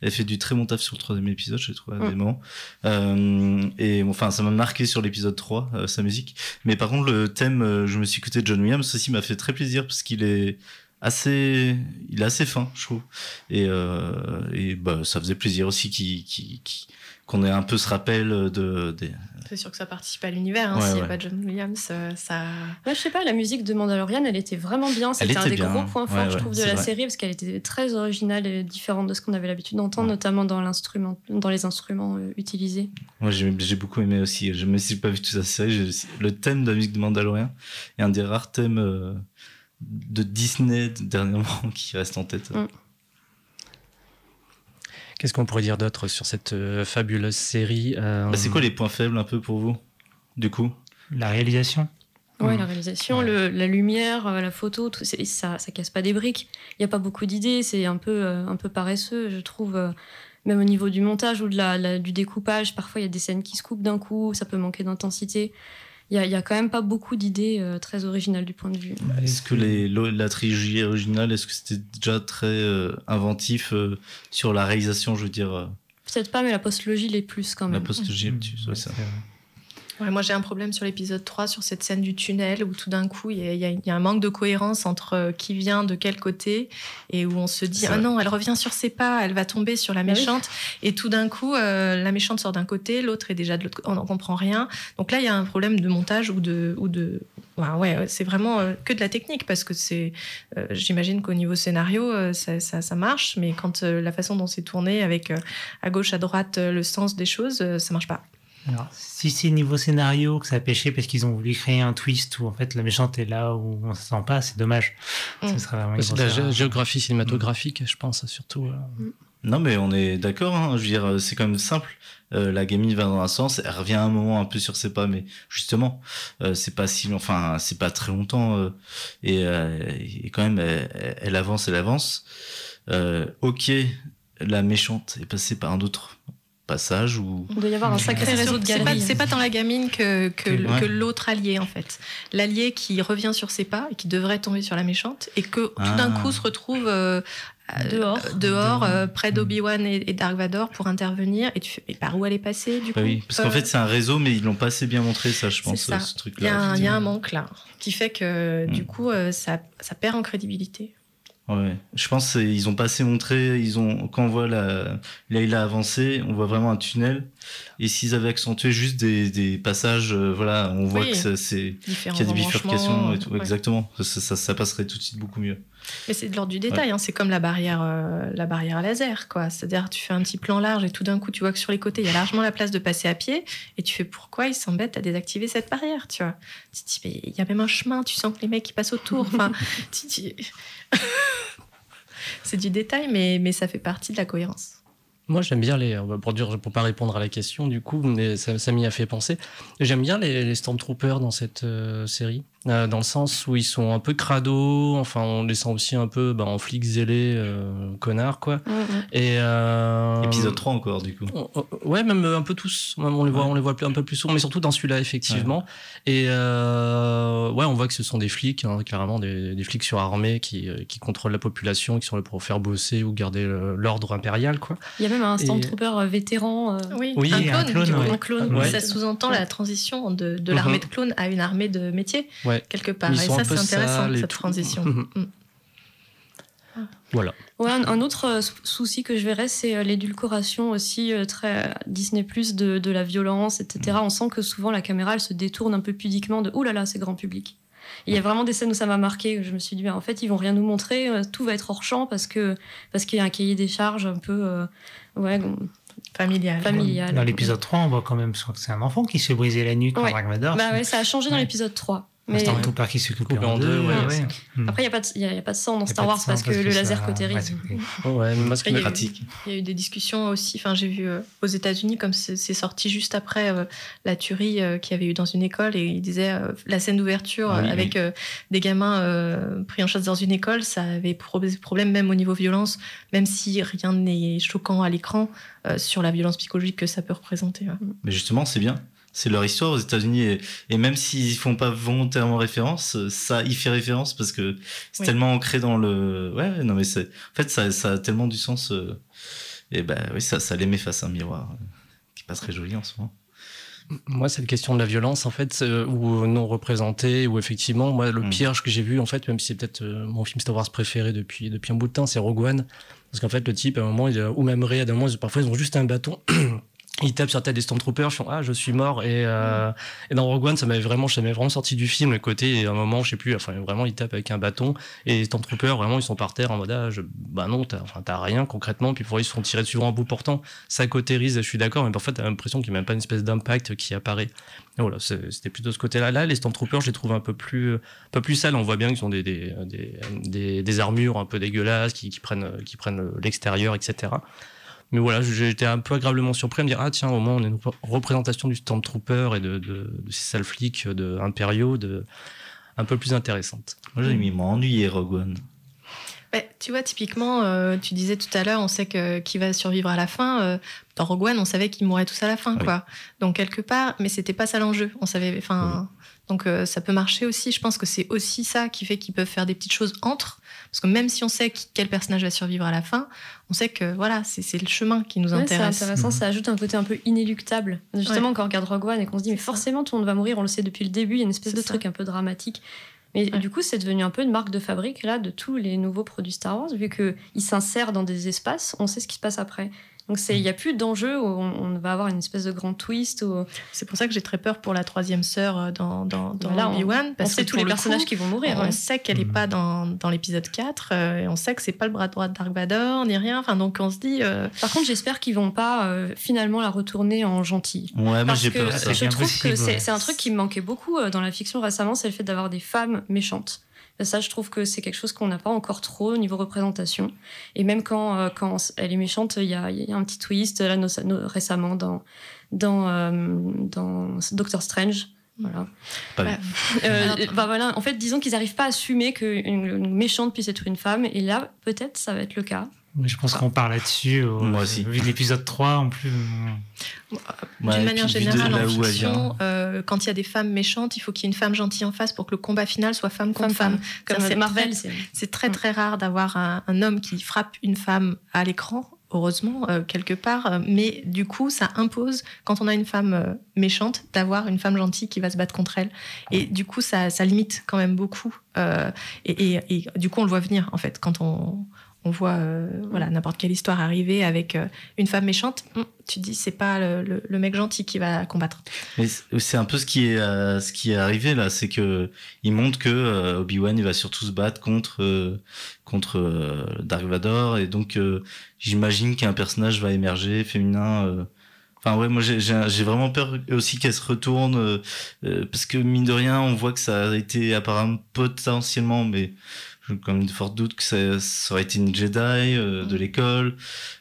Elle fait du très bon taf sur le troisième épisode, j'ai trouvé à Mm. des moments. Euh, et enfin, ça m'a marqué sur l'épisode 3, euh, sa musique. Mais par contre, le thème, je me suis écouté de John Williams aussi m'a fait très plaisir parce qu'il est assez, il est assez fin, je trouve. Et, euh, et bah, ça faisait plaisir aussi qu'il- qu'il- qu'il- qu'on ait un peu ce rappel de, des- C'est sûr que ça participe à l'univers. Hein, Ouais, S'il n'y a ouais. pas John Williams, euh, ça. Ouais, je sais pas, la musique de Mandalorian, elle était vraiment bien. C'était un des bien. gros points forts, Ouais, je trouve, de la vrai. série parce qu'elle était très originale et différente de ce qu'on avait l'habitude d'entendre, Ouais. notamment dans, l'instrument, dans les instruments euh, utilisés. Moi, j'ai beaucoup aimé aussi. Je, même si j'ai pas vu toute la série, le thème de la musique de Mandalorian est un des rares thèmes euh, de Disney de- dernièrement [laughs] qui reste en tête. Mm. Qu'est-ce qu'on pourrait dire d'autre sur cette euh, fabuleuse série euh, Bah, c'est quoi les points faibles un peu pour vous, du coup? La réalisation. Ouais, Mm. la réalisation, Ouais. le- la lumière, euh, la photo, tout, c'est- ça, ça casse pas des briques. Il n'y a pas beaucoup d'idées, c'est un peu, euh, un peu paresseux, je trouve. euh, même au niveau du montage ou de la, la- du découpage, parfois il y a des scènes qui se coupent d'un coup, ça peut manquer d'intensité. Il y a, quand même pas beaucoup d'idées euh, très originales du point de vue. Est-ce que les, la trilogie originale, est-ce que c'était déjà très euh, inventif euh, sur la réalisation, je veux dire, Peut-être pas, mais la postlogie l'est plus quand la même. Mm. Ouais, ouais, ça. c'est vrai. Ouais, moi, j'ai un problème sur l'épisode 3, sur cette scène du tunnel, où tout d'un coup, il y, a- y y un manque de cohérence entre euh, qui vient de quel côté, et où on se dit, ah non, elle revient sur ses pas, elle va tomber sur la Bah oui. méchante, et tout d'un coup, euh, la méchante sort d'un côté, l'autre est déjà de l'autre on n'en comprend rien. Donc là, il y a un problème de montage ou de... Ou de... Ouais, ouais, c'est vraiment euh, que de la technique, parce que c'est... euh, J'imagine qu'au niveau scénario, ça, ça, ça marche, mais quand la façon dont c'est tourné, avec à gauche, à droite, le sens des choses, ça marche pas. Alors, si c'est niveau scénario que ça a pêché parce qu'ils ont voulu créer un twist où en fait la méchante est là où on se sent pas, c'est dommage. Mm. Ce serait vraiment une C'est de la gé- géographie cinématographique, je pense, surtout. euh. Non, mais on est d'accord. Hein, je veux dire, c'est quand même simple. Euh, la gamine va dans un sens, elle revient un moment un peu sur ses pas, mais justement, euh, c'est pas si, enfin, c'est pas très longtemps, euh, et, euh, et quand même, elle, elle avance, elle avance. Euh, ok, la méchante est passée par un autre passage ou Il doit y avoir un sacré réseau sur- de pas, galeries. c'est pas tant la gamine que, que, ouais. l'autre allié, en fait. L'allié qui revient sur ses pas et qui devrait tomber sur la méchante et que tout d'un Ah. coup se retrouve euh, euh, Dehors. dehors euh, près d'Obi-Wan et, et Dark Vador pour intervenir. Et tu fais, mais par où elle est passée, du Bah coup oui, parce qu'en fait c'est un réseau, mais ils l'ont pas assez bien montré ça, je pense, ça. ce Il y, truc-là. a un- il y a un manque là qui fait que, Mm. du coup, euh, ça, ça perd en crédibilité. Ouais, je pense qu'ils ont pas assez montré. Ils ont quand on voit la Layla avancer, on voit vraiment un tunnel. Et s'ils avaient accentué juste des, des passages, euh, voilà, on voit Oui. que c'est qu'il y a des bifurcations embranchements, et tout. ouais. Exactement, ça, ça, ça passerait tout de suite beaucoup mieux. Mais c'est de l'ordre du détail, hein, c'est comme la barrière, euh, la barrière laser, quoi. C'est-à-dire, tu fais un petit plan large et tout d'un coup, tu vois que sur les côtés, il y a largement la place de passer à pied, et tu fais pourquoi ils s'embêtent à désactiver cette barrière, tu vois? Tu te dis, mais il y a même un chemin, tu sens que les mecs ils passent autour. Enfin, [laughs] tu c'est du détail, mais, ça fait partie de la cohérence. Moi, j'aime bien les. Pour dire, pour pas répondre à la question, du coup, mais ça, m'y a fait penser. J'aime bien les, les Stormtroopers dans cette euh, série, euh, dans le sens où ils sont un peu crado. Enfin, on les sent aussi un peu bah, en flics zélés, euh, connards, quoi. Et euh, Épisode 3 encore, du coup. Ouais, même un peu tous. Même on les voit, Ouais. on les voit un peu plus souvent, mais surtout dans celui-là, effectivement. Et euh, ouais, on voit que ce sont des flics, hein, clairement des, des flics surarmés qui, euh, qui contrôlent la population, qui sont là pour faire bosser ou garder l'ordre impérial, quoi. Il y a même un Et- Stormtrooper euh, vétéran. euh, Oui, Oui, un et un clone. ouais. un clone. Ouais. Ça sous-entend la transition de, de Mhm. l'armée de clones à une armée de métier, Ouais. quelque part. Ils Et ça, c'est intéressant, cette tout. transition. Mhm. Mm. Voilà. Ouais, un, un autre euh, sou- souci que je verrais, c'est euh, l'édulcoration aussi euh, très Disney Plus de, de la violence, etc. On sent que souvent la caméra elle se détourne un peu pudiquement de ouh là là, c'est grand public. Et Il y a vraiment des scènes où ça m'a marqué. où Je me suis dit, en fait, ils vont rien nous montrer, tout va être hors champ parce que parce qu'il y a un cahier des charges un peu euh, ouais, Familial. familial. Dans l'épisode 3, on voit quand même que c'est un enfant qui se briser la nuque Ouais. par Dark Vador. Bah ouais, ça a changé dans l'épisode 3. Mais... Mais Stormtrooper qui se coupe en deux. deux, ouais, ouais, c'est ouais. Hmm. après, il n'y a, pas de- a, pas sang dans Star Wars sang parce que le ça- laser [laughs] ouais, cautérise. moi, ce qui il y a eu- Pratique. Il y a eu des discussions aussi. Enfin, j'ai vu euh, aux États-Unis, comme c'est sorti juste après euh, la tuerie euh, qu'il y avait eu dans une école, et ils disaient euh, la scène d'ouverture Ah oui, avec oui. euh, des gamins euh, pris en chasse dans une école, ça avait pro- problème même au niveau violence, même si rien n'est choquant à l'écran euh, sur la violence psychologique que ça peut représenter. ouais. Mais justement, c'est bien. C'est leur histoire aux États-Unis et, et même s'ils font pas volontairement référence, ça y fait référence parce que c'est Oui. tellement ancré dans le. Ouais, non mais c'est. En fait, ça, ça a tellement du sens. euh, Et ben oui, ça, ça les met face à un miroir, euh, qui est pas très joli en ce moment. Moi, cette question de la violence, en fait, euh, ou non représentée, ou effectivement, moi, le Mm. pire que j'ai vu, en fait, même si c'est peut-être euh, mon film Star Wars préféré depuis, depuis un bout de temps, c'est Rogue One. Parce qu'en fait, le type, à un moment, il, ou même Rey, à un moment, parfois, ils ont juste un bâton. [clears throat] Ils tapent sur la des Stormtroopers, ils font Ah, je suis mort. Et, euh, et dans Rogue One, ça m'avait vraiment, ça m'avait vraiment sorti du film, le côté, et à un moment, je sais plus, enfin, vraiment, ils tapent avec un bâton. Et les Stormtroopers, vraiment, ils sont par terre en mode Ah, je- bah non, t'as enfin, t'as rien concrètement. Puis parfois, ils se font tirer dessus en bout portant. Ça cautérise, je suis d'accord, mais parfois, t'as l'impression qu'il n'y a même pas une espèce d'impact qui apparaît. Et voilà, c'était plutôt ce côté-là. Là, les Stormtroopers, je les trouve un peu plus, un peu plus sales. On voit bien qu'ils ont des, des, des, des, des armures un peu dégueulasses, qui, qui prennent, qui prennent l'extérieur, etc. Mais voilà, j'ai été un peu agréablement surpris à me dire ah tiens au moins on a une rep- représentation du Stormtrooper et de, de, de ces sales flics de impériaux de un peu plus intéressante. Moi, j'ai mis m'ennuyer Rogue One. Ouais, tu vois, typiquement, euh, tu disais tout à l'heure, on sait que qui va survivre à la fin. euh, dans Rogue One, on savait qu'ils mourraient tous à la fin, Oui. quoi. Donc quelque part, mais c'était pas ça l'enjeu. On savait, enfin, donc euh, ça peut marcher aussi. Je pense que c'est aussi ça qui fait qu'ils peuvent faire des petites choses entre, parce que même si on sait qui- quel personnage va survivre à la fin, on sait que voilà, c'est c'est le chemin qui nous Ouais, c'est intéresse. intéressant, Mhm. ça ajoute un côté un peu inéluctable. Justement, Ouais. quand on regarde Rogue One et qu'on se dit, mais forcément, tout le monde va mourir, on le sait depuis le début, il y a une espèce de ça. truc un peu dramatique. Mais Ouais. du coup, c'est devenu un peu une marque de fabrique là de tous les nouveaux produits Star Wars, vu qu'ils s'insèrent dans des espaces, on sait ce qui se passe après. Donc il n'y a plus d'enjeu où on, on va avoir une espèce de grand twist. Où, C'est pour ça que j'ai très peur pour la troisième sœur euh, dans, dans, dans Voilà, on- Obi-Wan, on parce sait que tous les le personnages coup, qui vont mourir. On ouais. sait qu'elle n'est Mhm. pas dans, dans l'épisode 4, euh, et on sait que c'est pas le bras droit de Dark Vador, ni rien. Enfin, donc on se dit, euh, Par contre, j'espère qu'ils vont pas euh, finalement la retourner en gentille. Ouais, moi Parce j'ai que peur ça. je trouve que c'est un truc qui me manquait beaucoup dans la fiction récemment, c'est le fait d'avoir des femmes méchantes. Ça, je trouve que c'est quelque chose qu'on n'a pas encore trop au niveau représentation. Et même quand, euh, quand elle est méchante, il y a, y a un petit twist là, récemment dans, dans, euh, dans Doctor Strange. Voilà. Pas bah, [laughs] Euh, bah voilà, en fait, disons qu'ils n'arrivent pas à assumer qu'une une méchante puisse être une femme. Et là, peut-être, ça va être le cas. Oui, je pense qu'on parle là-dessus. au- Moi aussi. Vu l'épisode 3, en plus. Ouais, D'une manière générale, en fiction, euh, quand il y a des femmes méchantes, il faut qu'il y ait une femme gentille en face pour que le combat final soit femme contre Femme, femme. Comme Ça, c'est Marvel, très- c'est. Très Mm. très rare d'avoir un, un homme qui frappe une femme à l'écran, heureusement, euh, quelque part. euh, Mais du coup, ça impose, quand on a une femme euh, méchante, d'avoir une femme gentille qui va se battre contre elle. Et du coup, ça, ça limite quand même beaucoup. euh, et, et- et du coup, on le voit venir, en fait, quand on, on voit euh, voilà, n'importe quelle histoire arriver avec euh, une femme méchante. hum, tu te dis, c'est pas le, le- le mec gentil qui va combattre. Mais c'est- un peu ce qui est euh, ce qui est arrivé là, c'est que il montre que euh, Obi-Wan il va surtout se battre contre euh, contre euh, Dark Vador et donc euh, j'imagine qu'un personnage va émerger féminin. euh. Enfin ouais, moi j'ai vraiment peur aussi qu'elle se retourne parce que mine de rien on voit que ça a été apparemment potentiellement mais j'ai quand même de forts doutes que ça, ça aurait été une Jedi euh, de l'école.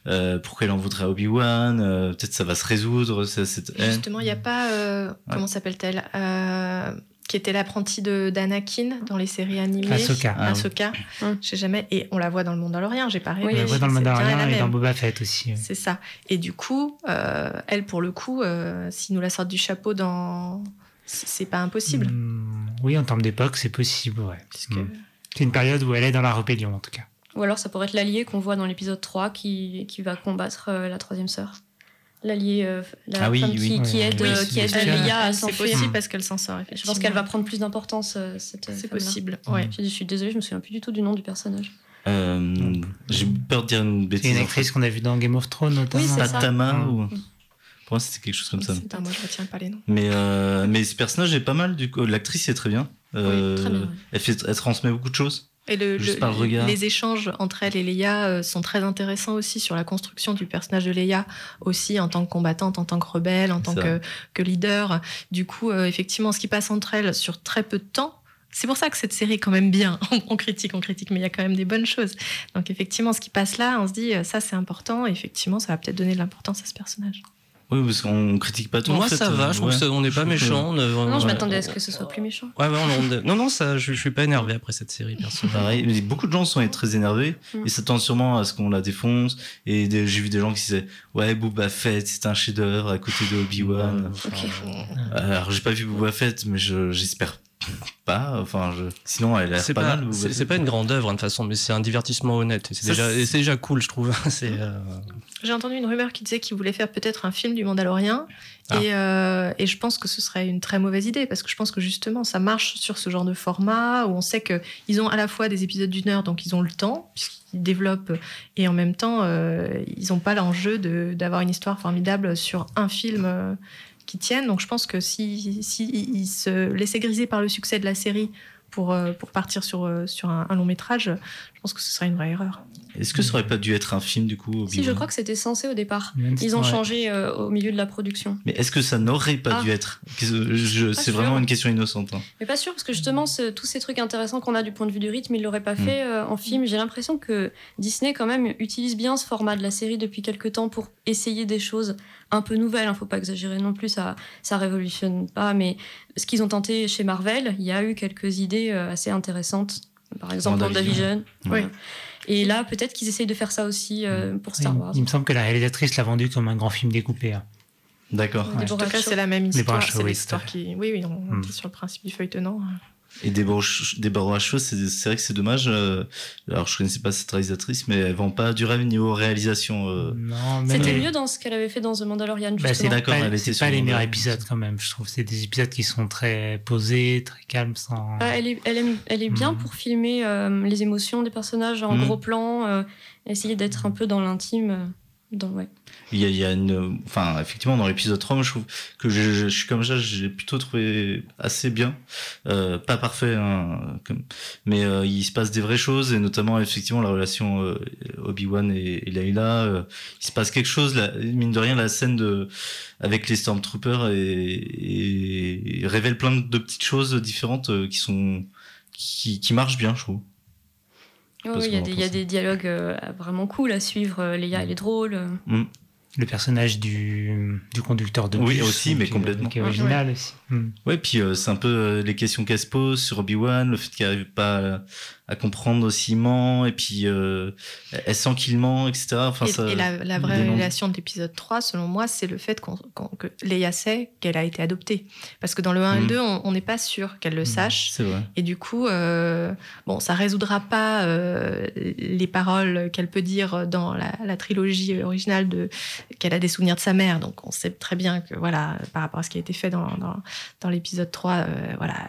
Euh, pourquoi elle en voudrait à Obi-Wan euh, Peut-être ça va se résoudre cette, cette haine. Justement, il n'y a pas. euh, Comment s'appelle-t-elle Euh, Qui était l'apprentie de d'Anakin dans les séries animées? Ahsoka. Ah oui. Ahsoka. Hum. Je sais jamais. Et on la voit dans le Mandalorian, j'ai pas rêvé. Oui, On la voit dans le Mandalorian et dans. Boba Fett aussi. C'est ça. Et du coup, euh, elle, pour le coup, euh, s'ils nous la sortent du chapeau dans. C'est pas impossible. Hmm, oui, en termes d'époque, c'est possible, ouais. Puisque... Hmm. C'est une période où elle est dans la rébellion, en tout cas. Ou alors ça pourrait être l'allié qu'on voit dans l'épisode 3 qui, qui va combattre euh, la troisième sœur. L'allié, euh, la Ah oui, femme oui. qui, qui aide, oui, euh, c'est qui aide Leia. À C'est s'enfuir. possible parce qu'elle s'en sort. Je pense qu'elle va prendre plus d'importance, euh, cette C'est possible. Ouais. Je, suis désolée, je me souviens plus du tout du nom du personnage. Euh, J'ai peur de dire une C'est bêtise. une en actrice fait. qu'on a vue dans Game of Thrones notamment. Oui, c'est ça. Ou... Pour moi, c'était quelque chose comme ça. Putain, moi, je retiens pas les noms. Mais, euh, mais ce personnage est pas mal, du coup. L'actrice est très bien. Euh, très bien, oui. elle, fait, elle transmet beaucoup de choses. Et le, Juste le- par le regard. les échanges entre elle et Leia euh, sont très intéressants aussi sur la construction du personnage de Leia, aussi en tant que combattante, en tant que rebelle, en tant que, que leader. Du coup, euh, effectivement, ce qui passe entre elles sur très peu de temps, c'est pour ça que cette série est quand même bien. [laughs] on critique, on critique, mais il y a quand même des bonnes choses. Donc effectivement, ce qui passe là, on se dit, ça c'est important, et effectivement, ça va peut-être donner de l'importance à ce personnage. Oui, parce qu'on critique pas tout. Moi, en fait. ça va, je trouve Ouais. qu'on n'est pas trouve que- méchant. on Non, je m'attendais à ce que ce soit plus méchant. Ouais, ouais, on- on- non, non, ça, je, je suis pas énervé après cette série, personnellement. [laughs] Pareil, mais beaucoup de gens sont très énervés Mm. et s'attendent sûrement à ce qu'on la défonce. Et des- j'ai vu des gens qui disaient Ouais, Boba Fett, c'est un chef-d'œuvre à côté de Obi-Wan. Alors, j'ai pas vu Boba Fett, mais je- j'espère pas. Enfin, je... sinon, elle a C'est pas, pas, c'est- pas une grande œuvre, de toute façon, mais c'est un divertissement honnête. Et c'est Ça, déjà, c'est- et c'est déjà cool, je trouve. [laughs] C'est, euh, J'ai entendu une rumeur qui disait qu'il voulait faire peut-être un film du Mandalorien. Ah. Et, euh, et je pense que ce serait une très mauvaise idée parce que je pense que justement ça marche sur ce genre de format où on sait qu'ils ont à la fois des épisodes d'une heure, donc ils ont le temps puisqu'ils développent et en même temps euh, ils n'ont pas l'enjeu de- d'avoir une histoire formidable sur un film euh, Donc je pense que si, se laissaient griser par le succès de la série pour, euh, partir sur, euh, un long métrage, je pense que ce serait une vraie erreur. Est-ce que ça aurait pas dû être un film du coup Si, Obi-Wan je crois que c'était censé au départ. Même si- Ils ont ouais. changé euh, au milieu de la production. Mais est-ce que ça n'aurait pas Ah. dû être? Je- je- Pas C'est sûr. vraiment une question innocente. hein. Mais pas sûr, parce que justement, ce- tous ces trucs intéressants qu'on a du point de vue du rythme, ils l'auraient pas Mm. fait euh, en film. J'ai l'impression que Disney, quand même, utilise bien ce format de la série depuis quelques temps pour essayer des choses un peu nouvelles. Il faut pas exagérer non plus, ça, ça révolutionne pas. Mais ce qu'ils ont tenté chez Marvel, il y a eu quelques idées euh, assez intéressantes. Par exemple, WandaVision. WandaVision. Voilà. Et là, peut-être qu'ils essayent de faire ça aussi euh, pour Star Il- Wars. Il me semble que la réalisatrice l'a vendu comme un grand film découpé. hein. D'accord. Ouais. En tout cas, c'est la même histoire. C'est oui, l'histoire qui. Oui, oui, on, on Mm. était sur le principe du feuilletonnant. Et Deborah Deborah c'est vrai que c'est dommage. euh, alors, je connaissais pas cette réalisatrice, mais elle vend pas du rêve niveau réalisation. euh. Non, C'était mieux dans ce qu'elle avait fait dans The Mandalorian, Bah, c'est d'accord, elle était pas les le- meilleurs épisodes quand même. Je trouve c'est des épisodes qui sont très posés, très calmes, sans. Ah, elle, est, elle, aime- elle est bien Mhm. pour filmer euh, les émotions des personnages en Mhm. gros plan, euh, essayer d'être un peu dans l'intime. Dans, ouais. Il y a, il y a une, enfin, effectivement, dans l'épisode 3, moi, je trouve que je, je- je suis comme ça, j'ai plutôt trouvé assez bien, euh, pas parfait, hein, comme, mais euh, il se passe des vraies choses et notamment effectivement la relation euh, Obi-Wan et, et Layla, euh, il se passe quelque chose, là, mine de rien, la scène de avec les Stormtroopers et, et révèle plein de petites choses différentes euh, qui sont qui, qui marchent bien, je trouve. Il y, a qu'on des- en il y a des dialogues euh, vraiment cool à suivre. euh, Léa, elle est drôle. euh. Le personnage du, du conducteur de Oui, bus, aussi, mais qui- complètement. Qui est original aussi. Mm. Ouais, puis euh, c'est un peu euh, les questions qu'elle se pose sur Obi-Wan, le fait qu'elle arrive pas à, comprendre s'il ment, et puis euh, elle sent qu'il ment, etc. Enfin, et, ça, et la, vraie révélation de l'épisode 3, selon moi, c'est le fait qu'on, qu'on- que Leia sait qu'elle a été adoptée. Parce que dans le 1 et le Mhm. 2, on on n'est pas sûr qu'elle le sache. C'est vrai. Et du coup, euh, bon, ça résoudra pas euh, les paroles qu'elle peut dire dans la, la trilogie originale de qu'elle a des souvenirs de sa mère. Donc, on sait très bien que voilà, par rapport à ce qui a été fait dans, dans, dans l'épisode 3, euh, voilà,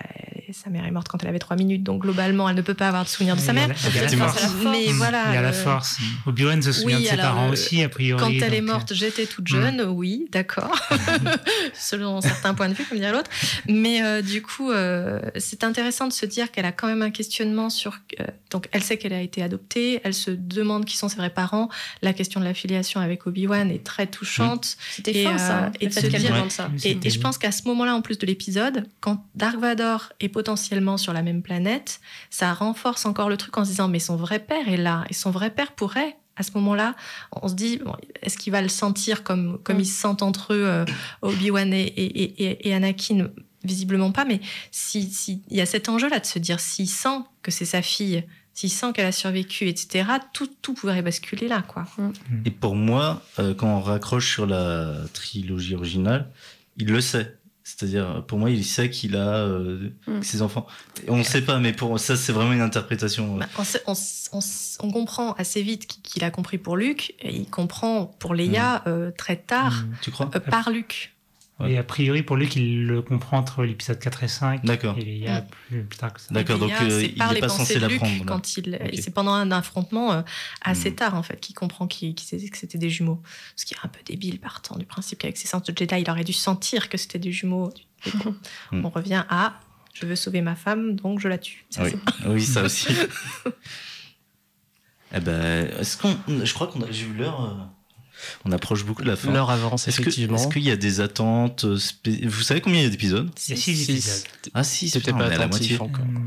sa mère est morte quand elle avait 3 minutes. Donc, globalement, elle ne peut pas avoir de souvenirs de sa mère. la- il y a la Effectivement. force. Mais Mm. voilà. Il y a la euh, force. Obi-Wan se souvient oui, de ses parents euh, aussi, a priori. Quand elle est donc, euh, morte, j'étais toute jeune, oui, d'accord, [laughs] selon certains points de vue, comme dirait l'autre. Mais euh, du coup, euh, c'est intéressant de se dire qu'elle a quand même un questionnement sur. euh, donc, elle sait qu'elle a été adoptée, elle se demande qui sont ses vrais parents. La question de l'affiliation avec Obi-Wan est très touchante. C'était Et, fin, ça. euh, et se dire- ça. Et, c'était et je pense qu'à ce moment-là, en plus de l'épisode, quand Dark Vador est potentiellement sur la même planète, ça renforce encore le truc en se disant mais son vrai père est là et son vrai père pourrait. À ce moment-là, on se dit bon, est-ce qu'il va le sentir comme comme Mm. ils se sentent entre eux, euh, Obi-Wan et, et, et- et Anakin? Visiblement pas, mais si, si il y a cet enjeu-là de se dire s'il sent que c'est sa fille, s'il sent qu'elle a survécu, etc. Tout tout pourrait basculer là, quoi. Et pour moi, euh, quand on raccroche sur la trilogie originale, il le sait. C'est-à-dire, pour moi, il sait qu'il a euh, Mm. ses enfants. On ne sait pas, mais pour ça, c'est vraiment une interprétation. Bah, on, sait- on s- on s- on comprend assez vite qu'il a compris pour Luc, et il comprend pour Leia euh, très tard mm. Tu crois? euh, par Luc. Ouais. Et a priori, pour lui, qu'il le comprend entre l'épisode 4 et 5. D'accord. Il y a Mm. plus, plus tard que ça. D'accord, donc euh, il n'est les pas pensées censé l'apprendre. quand il, c'est pendant un affrontement euh, assez Hmm. tard en fait qu'il comprend qu'il- qu'il sait que c'était des jumeaux, ce qui est un peu débile partant du principe qu'avec ses sens de Jedi il aurait dû sentir que c'était des jumeaux. [laughs] On revient à je veux sauver ma femme donc je la tue. Ça, Oui. c'est- oui, ça aussi. [laughs] eh ben, est-ce qu'on, je crois qu'on a, j'ai vu l'heure. Euh, On approche beaucoup de la fin. L'heure avance, Est-ce que- effectivement. est-ce qu'il y a des attentes euh, spé- Vous savez combien il y a d'épisodes? Il y a 6 épisodes. Ah si, C'était pas on est à la moitié. attentif encore. Hum,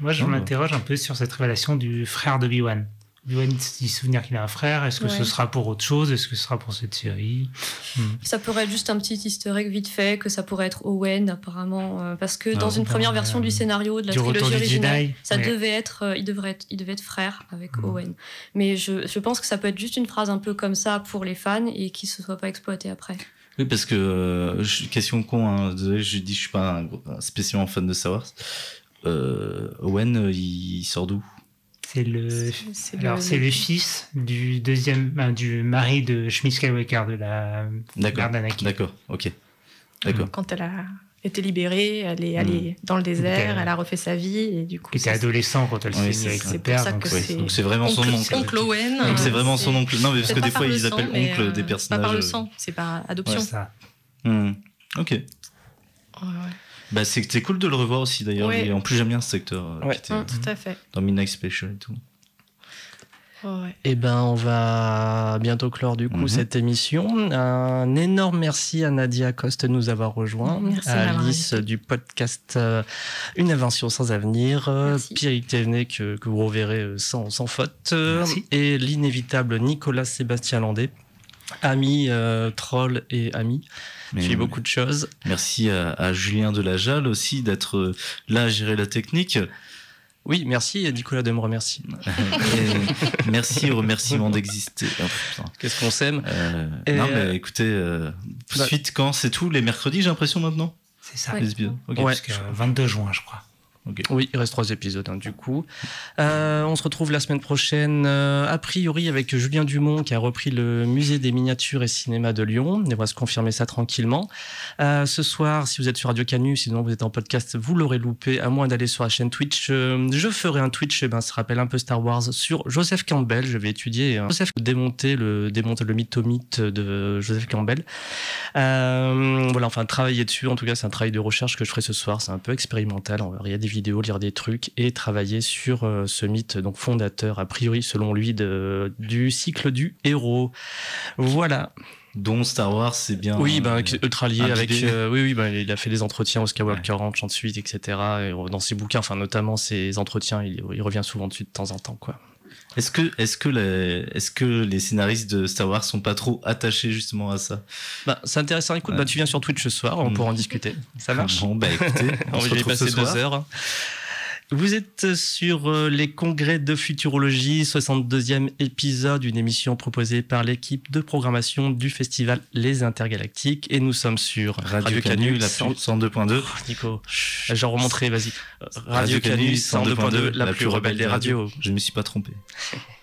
Moi, je Oh. m'interroge un peu sur cette révélation du frère d'Obi-Wan. Obi-Wan dit souvenir qu'il a un frère. Est-ce que Ouais. ce sera pour autre chose Est-ce que ce sera pour cette série? Hum. Ça pourrait être juste un petit easter egg vite fait, que ça pourrait être Owen apparemment, euh, parce que dans Ah, une bah, première euh, version du scénario de la trilogie originale, Jedi, ça devait être, euh, il devrait être, il devait être frère avec Mhm. Owen. Mais je, je pense que ça peut être juste une phrase un peu comme ça pour les fans et qui se soit pas exploité après. Oui, parce que euh, question con. Hein, désolé, je dis, je suis pas un, gros- un spécialement fan de Star Wars. Euh, Owen, il sort d'où? C'est le. c'est Alors, le- c'est le fils du deuxième, ben, du mari de Schmidt Skywalker, de la D'accord. mère d'Anakin. D'accord. Ok. D'accord. quand elle a été libérée, elle est allée dans le désert, elle a refait sa vie et du coup Qui était adolescent quand elle Oui, s'est c'est mise avec ça. son C'est pour père. ça donc c'est Donc c'est vraiment son oncle, oncle. oncle Owen. Donc c'est vraiment son oncle. Non, mais parce que des fois ils appellent oncle euh, des personnages. Pas par le euh, sang, c'est par adoption. Ça. hmm. Ok. Ouais, ouais. Bah c'est c'est cool de le revoir aussi d'ailleurs. Ouais. En plus j'aime bien ce secteur euh, Ouais. qui était Hum, Tout à fait. dans Midnight Special et tout. Ouais. Eh ben, on va bientôt clore du coup Mhm. cette émission. Un énorme merci à Nadia Coste de nous avoir rejoints, Merci à Alice du podcast euh, Une invention sans avenir, euh, Merci. Pierrick Thévenet que, que vous reverrez sans, sans faute, Merci. et l'inévitable Nicolas Sébastien Landais, ami, euh, troll et ami. Mais, J'ai beaucoup de choses. Merci à, à Julien Delajalle aussi d'être euh, là à gérer la technique. Oui, merci et Nicolas de me remercier. [laughs] Merci au remerciement d'exister. Oh. Qu'est-ce qu'on s'aime Euh, non, euh, mais écoutez, euh, bah- suite quand C'est tout les mercredis, j'ai l'impression maintenant? C'est ça. Ouais. Les épisodes Ok. Ouais. Jusqu'à 22 juin, je crois. Oui, il reste trois épisodes hein, du coup. Euh, on se retrouve la semaine prochaine, euh, a priori avec Julien Dumont qui a repris le musée des miniatures et cinéma de Lyon. On va se confirmer ça tranquillement. Euh, ce soir, si vous êtes sur Radio Canu, sinon vous êtes en podcast, vous l'aurez loupé, à moins d'aller sur la chaîne Twitch. Je ferai un Twitch, eh ben, ça rappelle un peu Star Wars, sur Joseph Campbell. Je vais étudier euh, Joseph démonter le, démonter le mythomythe de Joseph Campbell. Voilà, enfin, travailler dessus. En tout cas, c'est un travail de recherche que je ferai ce soir. C'est un peu expérimental. Des vidéos, lire des trucs et travailler sur euh, ce mythe, donc fondateur, a priori, selon lui, de, du cycle du héros. Voilà. Dont Star Wars, c'est bien. Oui, ben, ultra lié avec. euh, oui, oui, ben, il a fait des entretiens au Skywalker Ranch ensuite, etc. Et dans ses bouquins, enfin, notamment ses entretiens, il, il revient souvent dessus de temps en temps, quoi. Est-ce que, est-ce que les, est-ce que les scénaristes de Star Wars sont pas trop attachés justement à ça? Bah, c'est intéressant. Écoute, Ouais. bah, tu viens sur Twitch ce soir, on Mm. pourra en discuter. Ça marche? Bon, bah écoutez, [laughs] on On se va y ce passer deux heures. Vous êtes sur euh, les congrès de futurologie, 62e épisode, une émission proposée par l'équipe de programmation du festival Les Intergalactiques. Et nous sommes sur Radio, Canu, la cent- plus 102.2. Nico, j'en remontrer, vas-y. Radio Canu 102.2, la plus rebelle des radios. Je me suis pas trompé. [laughs]